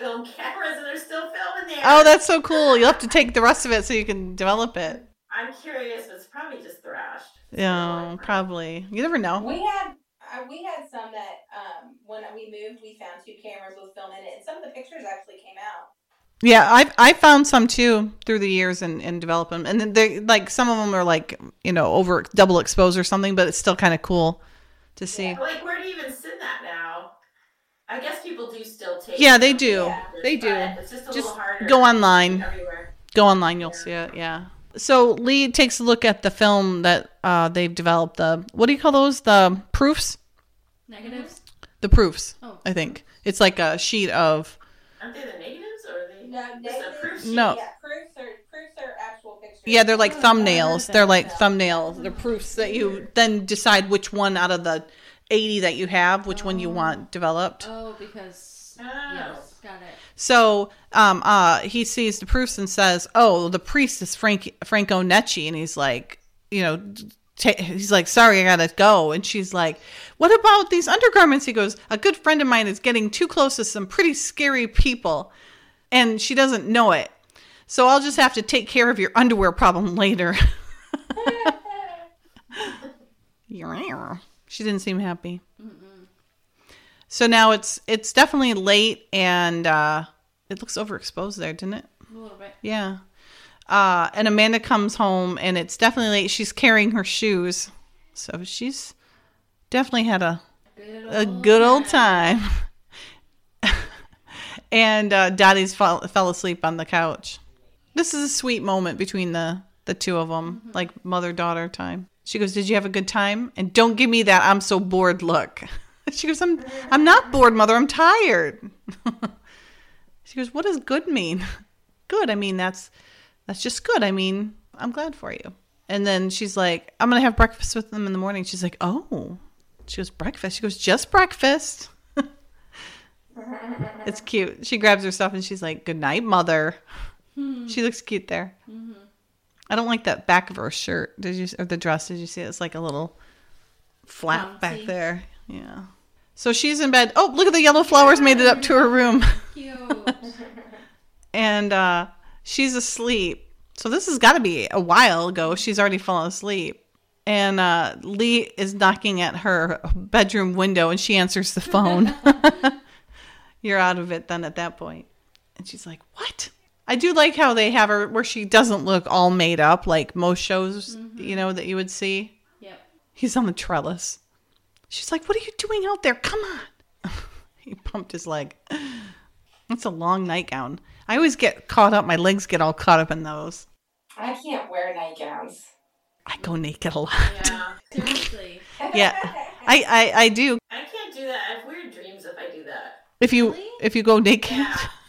film cameras and there's still film in there. Oh, that's so cool. You'll have to take the rest of it so you can develop it. I'm curious, but it's probably just thrashed. Yeah, probably. You never know. We had uh, we had some that um, when we moved, we found two cameras with film in it, and some of the pictures actually came out. Yeah, I've I found some too through the years and and develop them, and then they like some of them are like you know over double exposed or something, but it's still kind of cool to see. Yeah, like where do you even send that now? I guess people do still take. Yeah, they do. Yeah. They do. It's just, just go online. Everywhere. Go online, you'll yeah. see it. Yeah. So Lee takes a look at the film that uh, they've developed. The what do you call those? The proofs. Negatives. The proofs. Oh. I think it's like a sheet of. Aren't they the negatives or are they? No, negatives. No. Yeah, proofs are proofs are actual pictures. Yeah, they're like oh, thumbnails. They're like thumbnails. They're proofs that you then decide which one out of the 80 that you have, which oh. one you oh. want developed. Oh, because oh. yes, got it. So um, uh, he sees the proofs and says, "Oh, the priest is Frank Franco Necci," and he's like, you know. T- he's like, sorry, I gotta go. And she's like, what about these undergarments? He goes, a good friend of mine is getting too close to some pretty scary people, and she doesn't know it. So I'll just have to take care of your underwear problem later. She didn't seem happy. Mm-mm. So now it's it's definitely late and uh, it looks overexposed there, didn't it? A little bit. Yeah. Uh, and Amanda comes home and it's definitely late. She's carrying her shoes, so she's definitely had a good a good old time. and uh, Dottie's fall, fell asleep on the couch. This is a sweet moment between the the two of them, mm-hmm. like mother daughter time. She goes, "Did you have a good time?" And don't give me that I'm so bored look. She goes, "I'm I'm not bored, mother. I'm tired." she goes, "What does good mean?" Good. I mean, that's that's just good. I mean, I'm glad for you. And then she's like, "I'm to have breakfast with them in the morning." She's like, "Oh." She goes, "Breakfast." She goes, "Just breakfast." it's cute. She grabs her stuff and she's like, "Good night, mother." Hmm. She looks cute there. Mm-hmm. I don't like that back of her shirt. Did you or the dress? Did you see? It? It's like a little flap back there. Yeah. So she's in bed. Oh, look at the yellow flowers made it up to her room. Cute. and uh, she's asleep. So this has got to be a while ago. She's already fallen asleep. And uh, Lee is knocking at her bedroom window, and she answers the phone. You're out of it then at that point. And she's like, "What?" I do like how they have her where she doesn't look all made up like most shows, mm-hmm. you know, that you would see. Yep. He's on the trellis. She's like, "What are you doing out there? Come on!" he pumped his leg. That's a long nightgown. I always get caught up. My legs get all caught up in those. I can't wear nightgowns. I go naked a lot. Yeah, seriously. yeah, I, I I do. I can't do that. I have weird dreams if I do that. If you really? if you go naked. Yeah.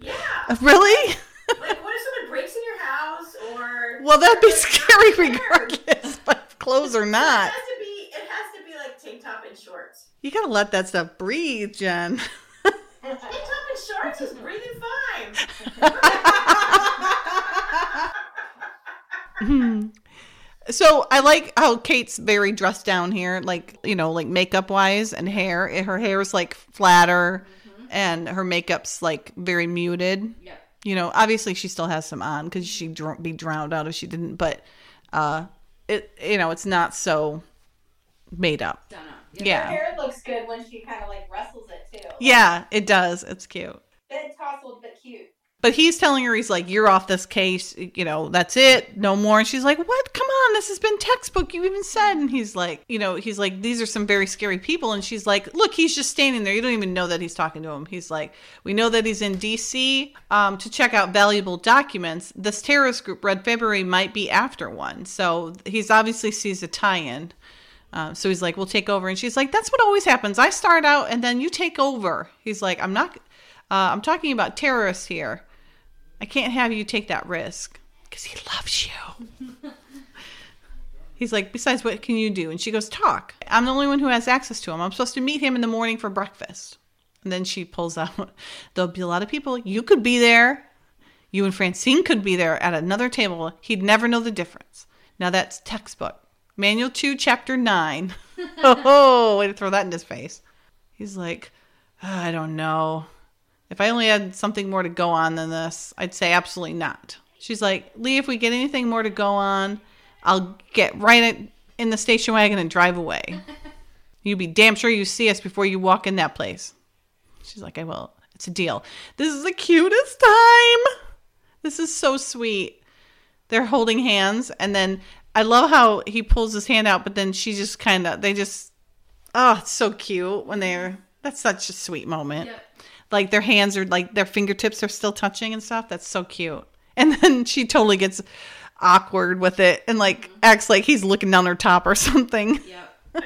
Yeah. Really? like, what if someone breaks in your house or? Well, that'd be scary regardless, but clothes or not. It has to be. It has to be like tank top and shorts. You gotta let that stuff breathe, Jen. tank top and shorts is breathing fine. hmm. So I like how Kate's very dressed down here, like you know, like makeup wise and hair. Her hair is like flatter and her makeup's like very muted. Yeah. You know, obviously she still has some on because she'd dr- be drowned out if she didn't. But uh, it you know it's not so made up. Done up. Yeah. Her hair looks good when she kind of like rustles it too. Yeah, it does. It's cute. Bed tousled but cute. But he's telling her, he's like, You're off this case. You know, that's it. No more. And she's like, What? Come on. This has been textbook. You even said. And he's like, You know, he's like, These are some very scary people. And she's like, Look, he's just standing there. You don't even know that he's talking to him. He's like, We know that he's in D.C. Um, to check out valuable documents. This terrorist group, Red February, might be after one. So he's obviously sees a tie in. Um, so he's like, "We'll take over," and she's like, "That's what always happens. I start out, and then you take over." He's like, "I'm not. Uh, I'm talking about terrorists here. I can't have you take that risk because he loves you." He's like, besides, what can you do? And she goes, talk. I'm the only one who has access to him. I'm supposed to meet him in the morning for breakfast. And then she pulls out, there'll be a lot of people. You could be there. You and Francine could be there at another table. He'd never know the difference. Now that's textbook. Manual 2, Chapter 9. oh, way to throw that in his face. He's like, oh, I don't know. If I only had something more to go on than this, I'd say absolutely not. She's like, Lee, if we get anything more to go on, I'll get right in the station wagon and drive away. You'd be damn sure you see us before you walk in that place. She's like, I will. It's a deal. This is the cutest time. This is so sweet. They're holding hands, and then I love how he pulls his hand out, but then she just kind of, they just, oh, it's so cute when they're, that's such a sweet moment. Yep. Like their hands are like, their fingertips are still touching and stuff. That's so cute. And then she totally gets awkward with it and like mm-hmm. acts like he's looking down her top or something. Yep.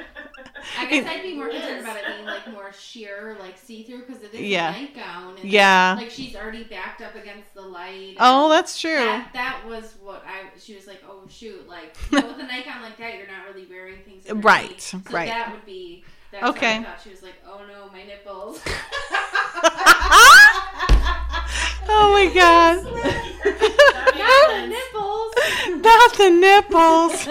I guess I'd be more concerned about it being like more sheer, like see through, because it is yeah. a nightgown. And yeah. Like she's already backed up against the light. Oh, that's true. That, that, was what I. She was like, oh shoot, like you know, with a nightgown like that, you're not really wearing things. Right. So right. That would be. That's okay. I thought she was like, oh no, my nipples. oh my god. Not the nipples. Not the nipples.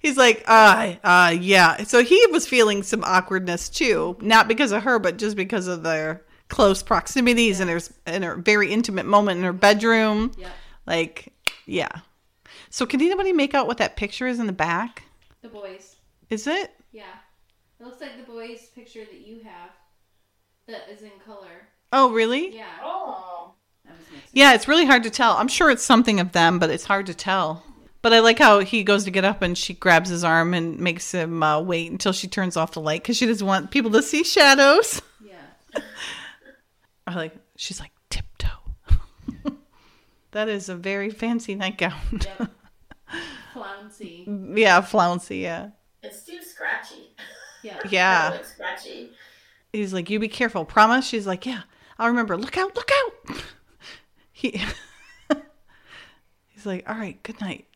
He's like, uh, uh, yeah. So he was feeling some awkwardness too, not because of her, but just because of their close proximities yeah. and there's in her very intimate moment in her bedroom. Yeah. Like, yeah. So can anybody make out what that picture is in the back? The boys. Is it? Yeah. It looks like the boys' picture that you have that is in color. Oh, really? Yeah. Oh. Yeah, it's really hard to tell. I'm sure it's something of them, but it's hard to tell. But I like how he goes to get up and she grabs his arm and makes him uh, wait until she turns off the light because she doesn't want people to see shadows. Yeah. I like. She's like tiptoe. that is a very fancy nightgown. Yep. Flouncy. Yeah, flouncy. Yeah. It's too scratchy. Yeah. Yeah. scratchy. He's like, "You be careful." Promise. She's like, "Yeah, I'll remember. Look out! Look out!" He. he's like, "All right. Good night."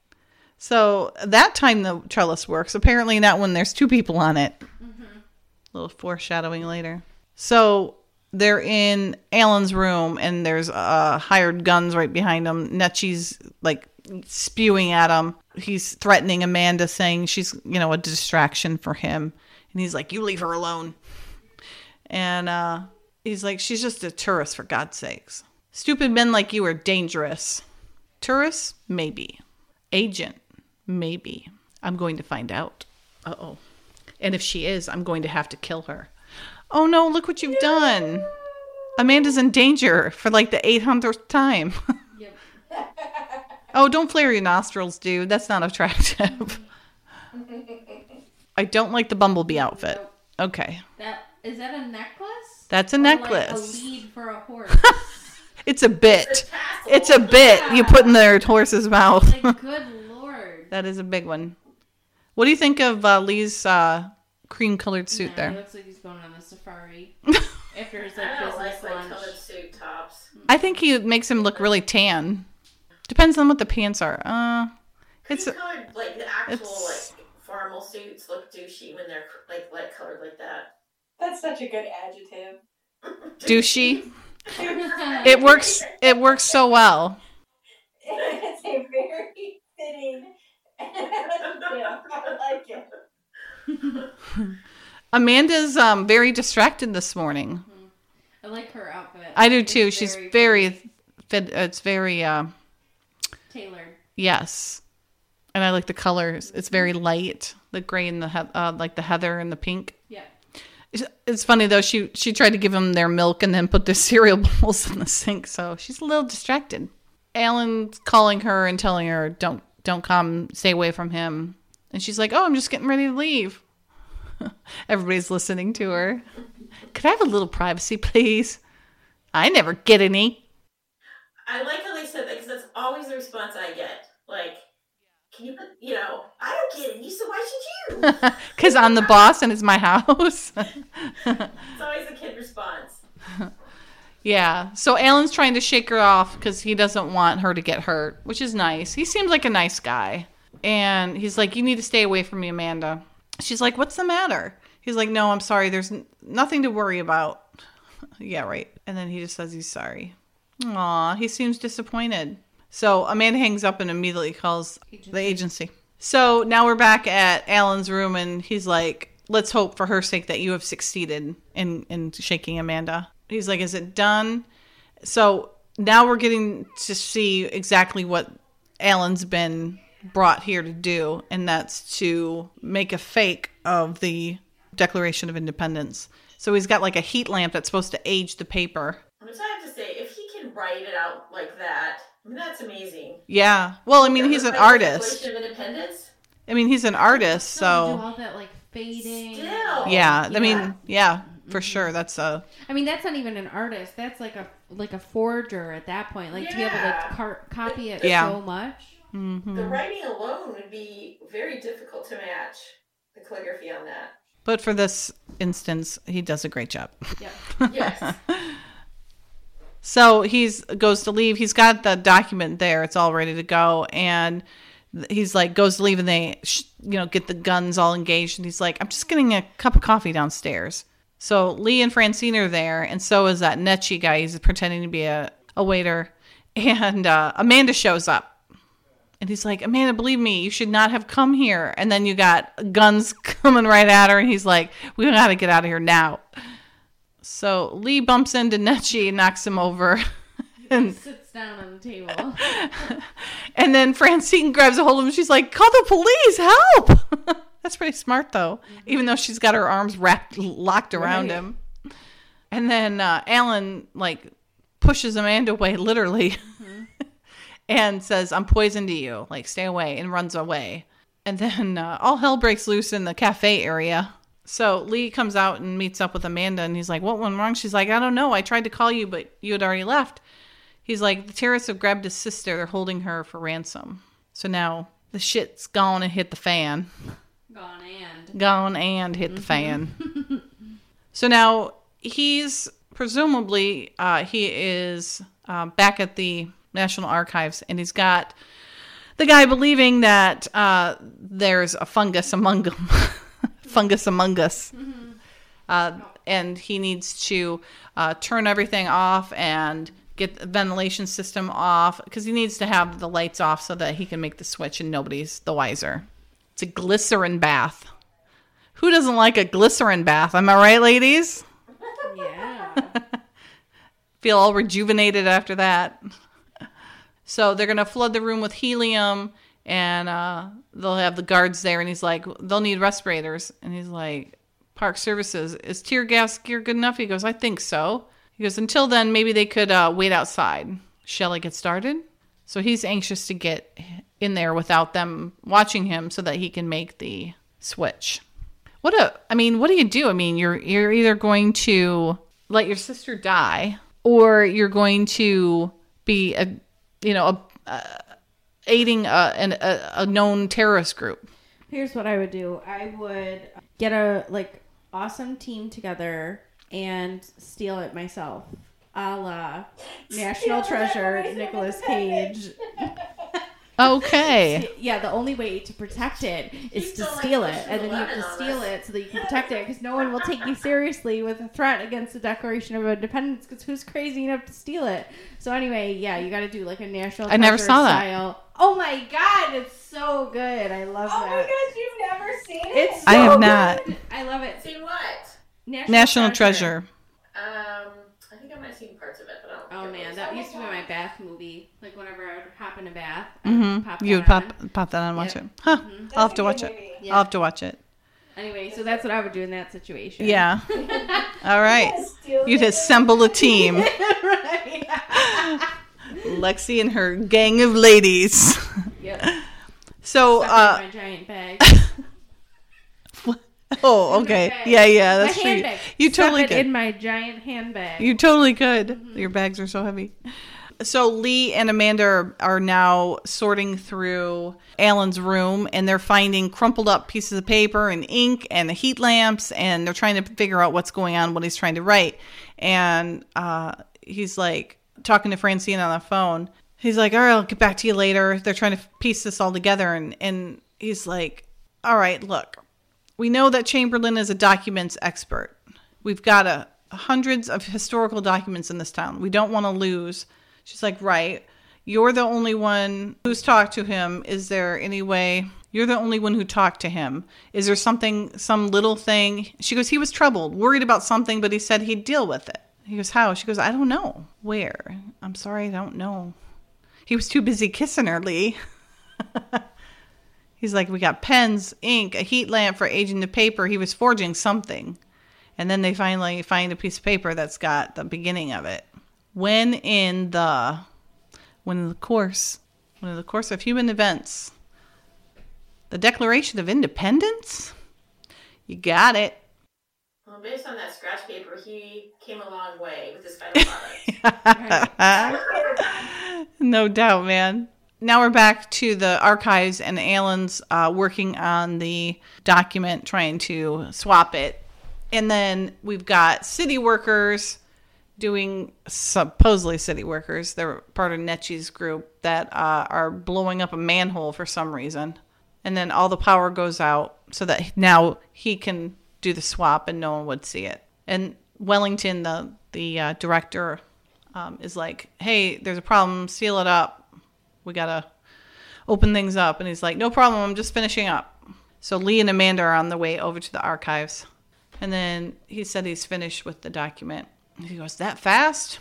So that time the trellis works. Apparently not when there's two people on it. Mm-hmm. A little foreshadowing later. So they're in Alan's room and there's uh, hired guns right behind him. Netchie's like spewing at him. He's threatening Amanda, saying she's you know a distraction for him, and he's like, "You leave her alone." And uh, he's like, she's just a tourist, for God's sakes. Stupid men like you are dangerous. Tourists? Maybe. Agent? Maybe. I'm going to find out. Uh oh. And if she is, I'm going to have to kill her. Oh no, look what you've done. Amanda's in danger for like the 800th time. Oh, don't flare your nostrils, dude. That's not attractive. I don't like the bumblebee outfit. Okay. That is that a necklace? That's a or necklace. Like a lead for a horse. it's a bit. It's a bit yeah. you put in their horse's mouth. Like, good lord. that is a big one. What do you think of uh, Lee's uh, cream-colored suit nah, there? He looks like he's going on a safari after his like business like, lunch. Suit tops. I think he makes him look really tan. Depends on what the pants are. Uh, it's colored like the actual like formal suits look douchey when they're like light colored like that. That's such a good adjective. Douchey. it works. It works so well. It's a very fitting. I like it. Amanda's um very distracted this morning. Mm-hmm. I like her outfit. I do too. It's She's very, very fit. It's very uh, tailored. Yes, and I like the colors. It's very light, the gray and the he- uh, like the heather and the pink. Yeah. It's funny though. She she tried to give them their milk and then put their cereal bowls in the sink, so she's a little distracted. Alan's calling her and telling her, "Don't don't come, stay away from him." And she's like, "Oh, I'm just getting ready to leave." Everybody's listening to her. Could I have a little privacy, please? I never get any. I like how they said that because that's always the response I get. Like, you you know, I don't get any, so why should you? Because I'm the boss and it's my house. it's always the kid response. Yeah. So Alan's trying to shake her off because he doesn't want her to get hurt, which is nice. He seems like a nice guy. And he's like, You need to stay away from me, Amanda. She's like, What's the matter? He's like, No, I'm sorry. There's n- nothing to worry about. yeah, right. And then he just says he's sorry. Aw, he seems disappointed. So Amanda hangs up and immediately calls agency. the agency. So now we're back at Alan's room, and he's like, "Let's hope for her sake that you have succeeded in in shaking Amanda." He's like, "Is it done?" So now we're getting to see exactly what Alan's been brought here to do, and that's to make a fake of the Declaration of Independence. So he's got like a heat lamp that's supposed to age the paper. I'm just have to say, if he can write it out like that, I mean, that's amazing. Yeah. Well, I mean, he's an artist. Of Independence. I mean, he's an artist, so. all that like fading. Still. Yeah, yeah. I mean, yeah, for mm-hmm. sure. That's a. I mean, that's not even an artist. That's like a like a forger at that point. Like yeah. to be able to car- copy it yeah. so much. Mm-hmm. The writing alone would be very difficult to match the calligraphy on that. But for this instance, he does a great job. Yeah. yes. So he's goes to leave. He's got the document there. It's all ready to go, and he's like goes to leave, and they you know get the guns all engaged, and he's like, I'm just getting a cup of coffee downstairs. So Lee and Francine are there, and so is that Netchi guy. He's pretending to be a, a waiter, and uh, Amanda shows up. And he's like, Amanda, believe me, you should not have come here. And then you got guns coming right at her, and he's like, We gotta get out of here now. So Lee bumps into Netchi and knocks him over. and sits down on the table. and then Francine grabs a hold of him. She's like, "Call the police! Help!" That's pretty smart, though. Mm-hmm. Even though she's got her arms wrapped, locked around right. him. And then uh, Alan like pushes Amanda away, literally, mm-hmm. and says, "I'm poison to you. Like, stay away," and runs away. And then uh, all hell breaks loose in the cafe area. So Lee comes out and meets up with Amanda, and he's like, "What went wrong?" She's like, "I don't know. I tried to call you, but you had already left." He's like, "The terrorists have grabbed his sister. They're holding her for ransom." So now the shit's gone and hit the fan. Gone and gone and hit mm-hmm. the fan. so now he's presumably uh, he is uh, back at the National Archives, and he's got the guy believing that uh, there's a fungus among them. fungus among us. Mm-hmm. Uh, and he needs to uh, turn everything off and get the ventilation system off because he needs to have the lights off so that he can make the switch and nobody's the wiser. It's a glycerin bath. Who doesn't like a glycerin bath? Am I right, ladies? Yeah. Feel all rejuvenated after that. So they're going to flood the room with helium and uh, they'll have the guards there, and he's like, they'll need respirators, and he's like, Park Services, is tear gas gear good enough? He goes, I think so. He goes, until then, maybe they could uh, wait outside. Shall I get started? So he's anxious to get in there without them watching him, so that he can make the switch. What a, I mean, what do you do? I mean, you're you're either going to let your sister die, or you're going to be a, you know, a, a aiding a, an, a, a known terrorist group? Here's what I would do. I would get a like awesome team together and steal it myself, a la National Treasure, Nicolas Cage. Okay. Yeah, the only way to protect it is to steal it, and then you have to steal it so that you can protect it, because no one will take you seriously with a threat against the Declaration of Independence, because who's crazy enough to steal it? So anyway, yeah, you got to do like a national. I never saw style. that. Oh my god, it's so good! I love oh that. Oh my gosh, you've never seen it? It's so I have not. I love it. Seen what? National, National Treasure. Treasure. Um, I think I might have seen parts of it, but I don't. Oh man, that used to be my bath movie. Like whenever I would hop in a bath, mm-hmm. you would pop pop that on and watch yep. it. Huh? Mm-hmm. I'll have to watch it. I'll have to watch it. Anyway, so that's what I would do in that situation. Yeah. All right. You'd assemble a team. Lexi and her gang of ladies. Yep. So, uh, my giant bag. oh, okay. Yeah, yeah, that's my true. Handbag. You totally could. in my giant handbag. You totally could. Mm-hmm. Your bags are so heavy. So Lee and Amanda are, are now sorting through Alan's room and they're finding crumpled up pieces of paper and ink and the heat lamps and they're trying to figure out what's going on, what he's trying to write. And uh, he's like talking to Francine on the phone. He's like, "All right, I'll get back to you later." They're trying to piece this all together, and and he's like, "All right, look, we know that Chamberlain is a documents expert. We've got a, hundreds of historical documents in this town. We don't want to lose." She's like, "Right." You're the only one who's talked to him. Is there any way you're the only one who talked to him? Is there something, some little thing? She goes, He was troubled, worried about something, but he said he'd deal with it. He goes, How? She goes, I don't know. Where? I'm sorry, I don't know. He was too busy kissing her, Lee. He's like, We got pens, ink, a heat lamp for aging the paper. He was forging something. And then they finally find a piece of paper that's got the beginning of it. When in the when in the course when in the course of human events the Declaration of Independence? You got it. Well, based on that scratch paper, he came a long way with his final product. no doubt, man. Now we're back to the archives, and Alan's uh, working on the document, trying to swap it. And then we've got city workers doing supposedly city workers. They're part of Netchie's group that uh, are blowing up a manhole for some reason. And then all the power goes out so that now he can do the swap and no one would see it. And Wellington, the the uh, director, um, is like, "Hey, there's a problem. Seal it up. We gotta open things up." And he's like, "No problem. I'm just finishing up." So Lee and Amanda are on the way over to the archives, and then he said he's finished with the document. He goes, That fast?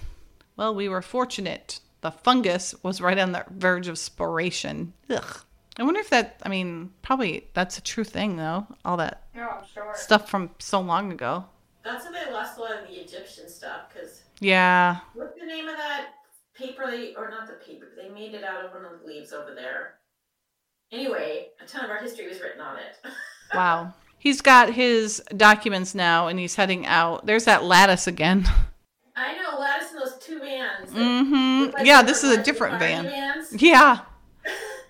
Well, we were fortunate. The fungus was right on the verge of sporation. Ugh. I wonder if that, I mean, probably that's a true thing, though. All that oh, sure. stuff from so long ago. That's how they lost a lot of the Egyptian stuff, because. Yeah. What's the name of that paper? They, or not the paper, they made it out of one of the leaves over there. Anyway, a ton of our history was written on it. wow. He's got his documents now and he's heading out. There's that lattice again. I know, lattice in those two vans. Mm-hmm. Like yeah, this is a different van. Vans. Yeah.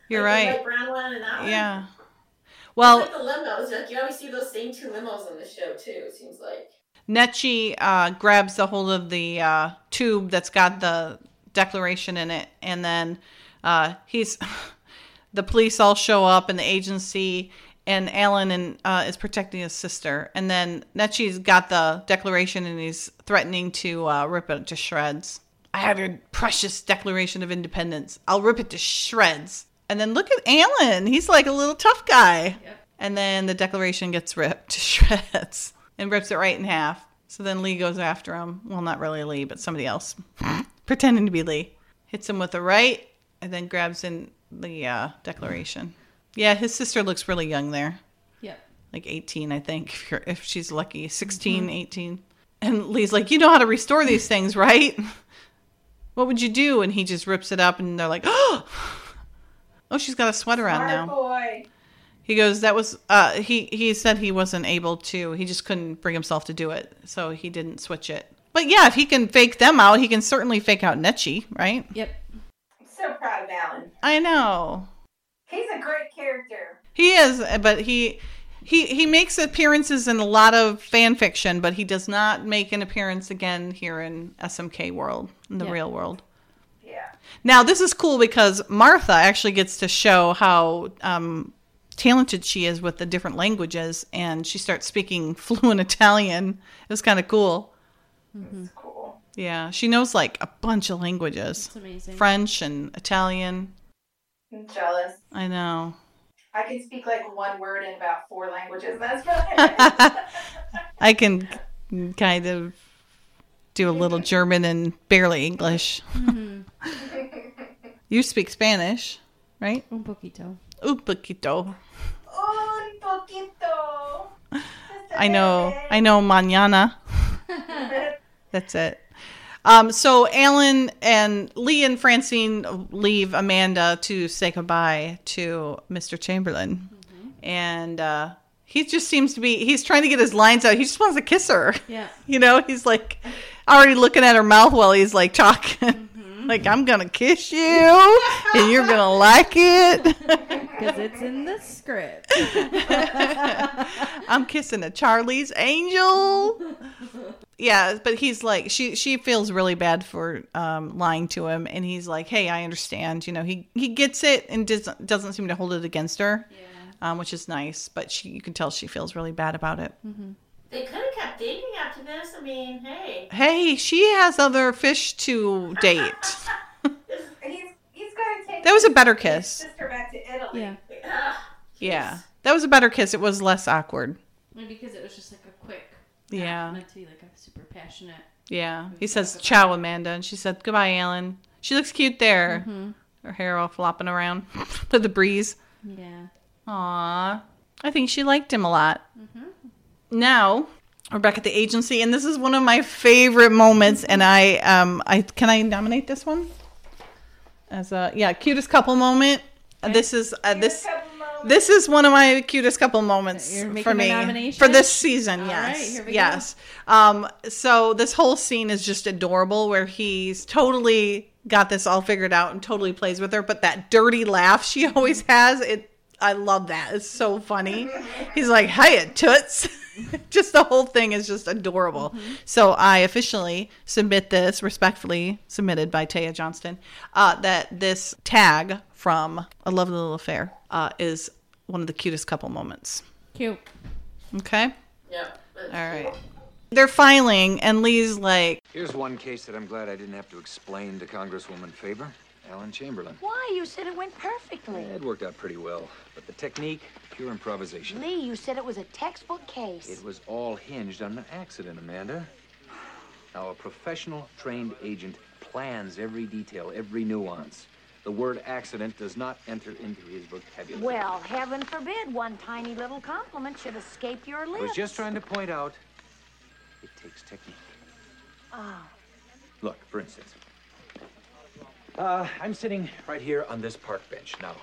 You're like right. brown one and that one. Yeah. Well, like the limos. Like you always see those same two limos on the show too. It seems like. Netchie uh, grabs the hold of the uh, tube that's got the declaration in it, and then uh, he's. the police all show up, and the agency and Alan and uh, is protecting his sister, and then Netchie's got the declaration and he's threatening to uh, rip it to shreds. I have your precious Declaration of Independence. I'll rip it to shreds. And then look at Alan. He's like a little tough guy. Yep. And then the Declaration gets ripped to shreds and rips it right in half. So then Lee goes after him. Well, not really Lee, but somebody else pretending to be Lee. Hits him with a right and then grabs in the uh, Declaration. Yeah, his sister looks really young there. Yep. Like 18, I think, if, if she's lucky. 16, mm-hmm. 18. And Lee's like, You know how to restore these things, right? What would you do? And he just rips it up, and they're like, Oh, oh she's got a sweater on now. boy. He goes, That was, uh, he, he said he wasn't able to. He just couldn't bring himself to do it. So he didn't switch it. But yeah, if he can fake them out, he can certainly fake out Netchie, right? Yep. I'm so proud of Alan. I know. He's a great character. He is, but he he he makes appearances in a lot of fan fiction, but he does not make an appearance again here in SMK world, in the yeah. real world. Yeah. Now this is cool because Martha actually gets to show how um, talented she is with the different languages, and she starts speaking fluent Italian. It was kind of cool. Mm-hmm. cool. Yeah, she knows like a bunch of languages. That's amazing. French and Italian. I'm jealous. I know. I can speak like one word in about four languages. That's really. I can kind of do a little German and barely English. Mm-hmm. you speak Spanish, right? Un poquito. Un poquito. Un poquito. I know. I know. Manana. That's it. Um, so Alan and Lee and Francine leave Amanda to say goodbye to Mr. Chamberlain, mm-hmm. and uh, he just seems to be. He's trying to get his lines out. He just wants to kiss her. Yeah. You know, he's like already looking at her mouth while he's like talking. Mm-hmm. like I'm gonna kiss you, and you're gonna like it because it's in the script. I'm kissing a Charlie's Angel yeah, but he's like she she feels really bad for um, lying to him, and he's like, "Hey, I understand." You know, he he gets it and doesn't doesn't seem to hold it against her, yeah. um, which is nice. But she you can tell she feels really bad about it. Mm-hmm. They could have kept dating after this. I mean, hey, hey, she has other fish to date. he's, he's gonna take that was a better kiss. Sister back to Italy. Yeah, yeah, that was a better kiss. It was less awkward. Maybe because it was just like a quick. Yeah. Meant to be like a super passionate. Yeah. He says, ciao, Amanda. And she said, goodbye, Alan. She looks cute there. Mm-hmm. Her hair all flopping around with the breeze. Yeah. Aw. I think she liked him a lot. Mm-hmm. Now, we're back at the agency, and this is one of my favorite moments. And I, um, I can I nominate this one as a yeah cutest couple moment. Okay. This is uh, this this is one of my cutest couple moments for me for this season. All yes, right, yes. Um, so this whole scene is just adorable, where he's totally got this all figured out and totally plays with her. But that dirty laugh she always has, it I love that. It's so funny. He's like, "Hiya, toots." just the whole thing is just adorable. Mm-hmm. So I officially submit this, respectfully submitted by Taya Johnston, uh, that this tag from A Lovely Little Affair uh, is one of the cutest couple moments. Cute. Okay? Yeah. All right. They're filing, and Lee's like, Here's one case that I'm glad I didn't have to explain to Congresswoman Faber. Alan Chamberlain. Why? You said it went perfectly. Yeah, it worked out pretty well. But the technique, pure improvisation. Lee, you said it was a textbook case. It was all hinged on an accident, Amanda. Now, a professional trained agent plans every detail, every nuance. The word accident does not enter into his vocabulary. Well, heaven forbid one tiny little compliment should escape your lips. I was just trying to point out it takes technique. Oh. Look, for instance, uh, I'm sitting right here on this park bench. Now,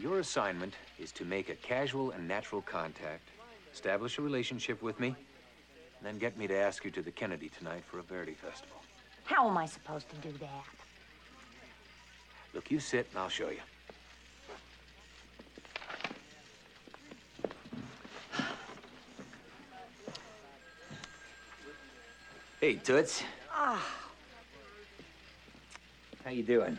your assignment is to make a casual and natural contact, establish a relationship with me, and then get me to ask you to the Kennedy tonight for a Verdi Festival. How am I supposed to do that? Look, you sit and I'll show you. Hey, Toots. Ah. How you doing?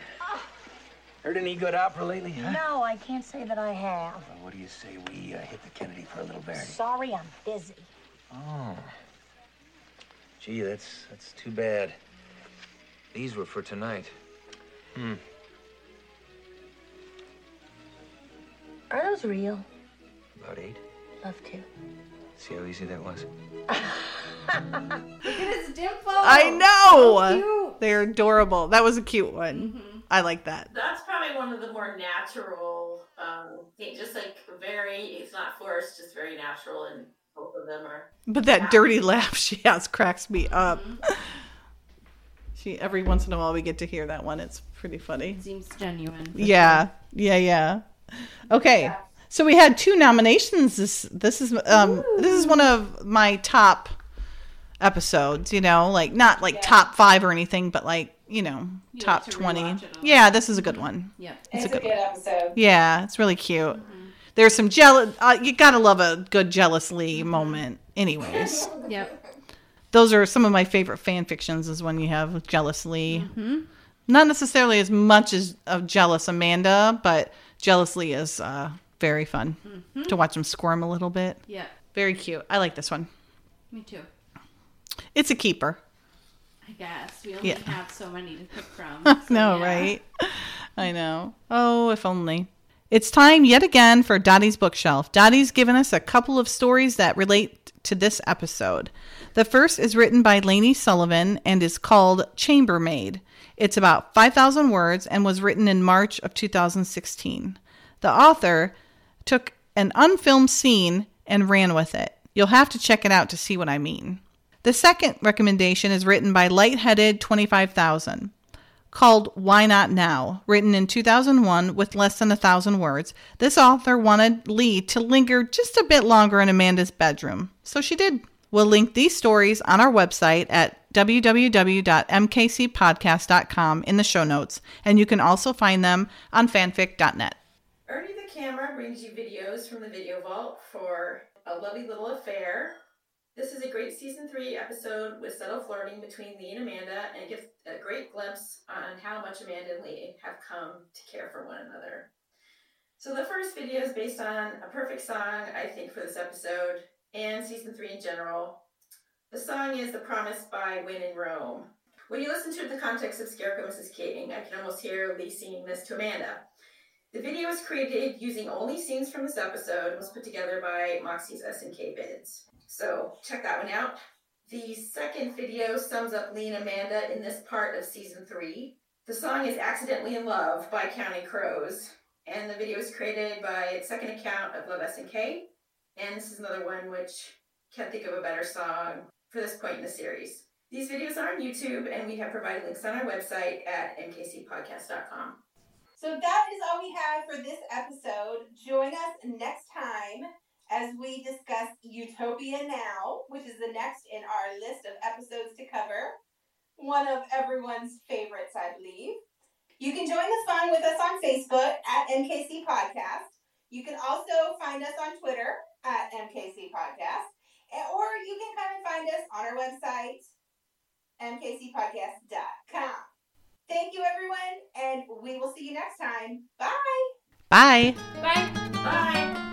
Heard any good opera lately, huh? No, I can't say that I have. Well, what do you say we uh, hit the Kennedy for a little Verdi? Sorry, I'm busy. Oh. Gee, that's that's too bad. These were for tonight. Hmm. Are those real? About eight. Love to. See how easy that was? Look at his dimple. I know. So They're adorable. That was a cute one. Mm-hmm. I like that. That's probably one of the more natural um just like very it's not forced, just very natural and both of them are But that happy. dirty laugh she has cracks me up. Mm-hmm. she every once in a while we get to hear that one. It's pretty funny. It seems genuine. Yeah. Sure. Yeah, yeah. Okay. Yeah. So we had two nominations. This this is um Ooh. this is one of my top episodes. You know, like not like yeah. top five or anything, but like you know you top like twenty. Yeah, this is a good one. Yeah, it's, it's a, good, good episode. Yeah, it's really cute. Mm-hmm. There's some jealous. Uh, you gotta love a good jealous Lee mm-hmm. moment. Anyways. yep. Those are some of my favorite fan fictions. Is when you have jealous Lee. Mm-hmm. Not necessarily as much as of jealous Amanda, but jealous Lee is. Uh, very fun mm-hmm. to watch them squirm a little bit. Yeah. Very cute. I like this one. Me too. It's a keeper. I guess. We only yeah. have so many to pick from. So no, yeah. right? I know. Oh, if only. It's time yet again for Dottie's bookshelf. Dottie's given us a couple of stories that relate to this episode. The first is written by Lainey Sullivan and is called Chambermaid. It's about 5,000 words and was written in March of 2016. The author took an unfilmed scene and ran with it. You'll have to check it out to see what I mean. The second recommendation is written by Lightheaded 25000 called Why Not Now, written in 2001 with less than a thousand words. This author wanted Lee to linger just a bit longer in Amanda's bedroom, so she did. We'll link these stories on our website at www.mkcpodcast.com in the show notes, and you can also find them on fanfic.net. Ernie the Camera brings you videos from the Video Vault for a lovely little affair this is a great season three episode with subtle flirting between Lee and Amanda, and it gives a great glimpse on how much Amanda and Lee have come to care for one another. So the first video is based on a perfect song, I think, for this episode and season three in general. The song is The Promise by When in Rome. When you listen to it in the context of Scarecrow Mrs. King, I can almost hear Lee singing this to Amanda. The video was created using only scenes from this episode and was put together by Moxie's SMK Vids. So check that one out. The second video sums up Lee and Amanda in this part of season three. The song is Accidentally in Love by Counting Crows, and the video is created by its second account of Love SMK. And this is another one which can't think of a better song for this point in the series. These videos are on YouTube, and we have provided links on our website at mkcpodcast.com. So that is all we have for this episode. Join us next time as we discuss Utopia Now, which is the next in our list of episodes to cover. One of everyone's favorites, I believe. You can join the fun with us on Facebook at MKC Podcast. You can also find us on Twitter at MKC Podcast. Or you can come and find us on our website, mkcpodcast.com. Thank you, everyone, and we will see you next time. Bye. Bye. Bye. Bye.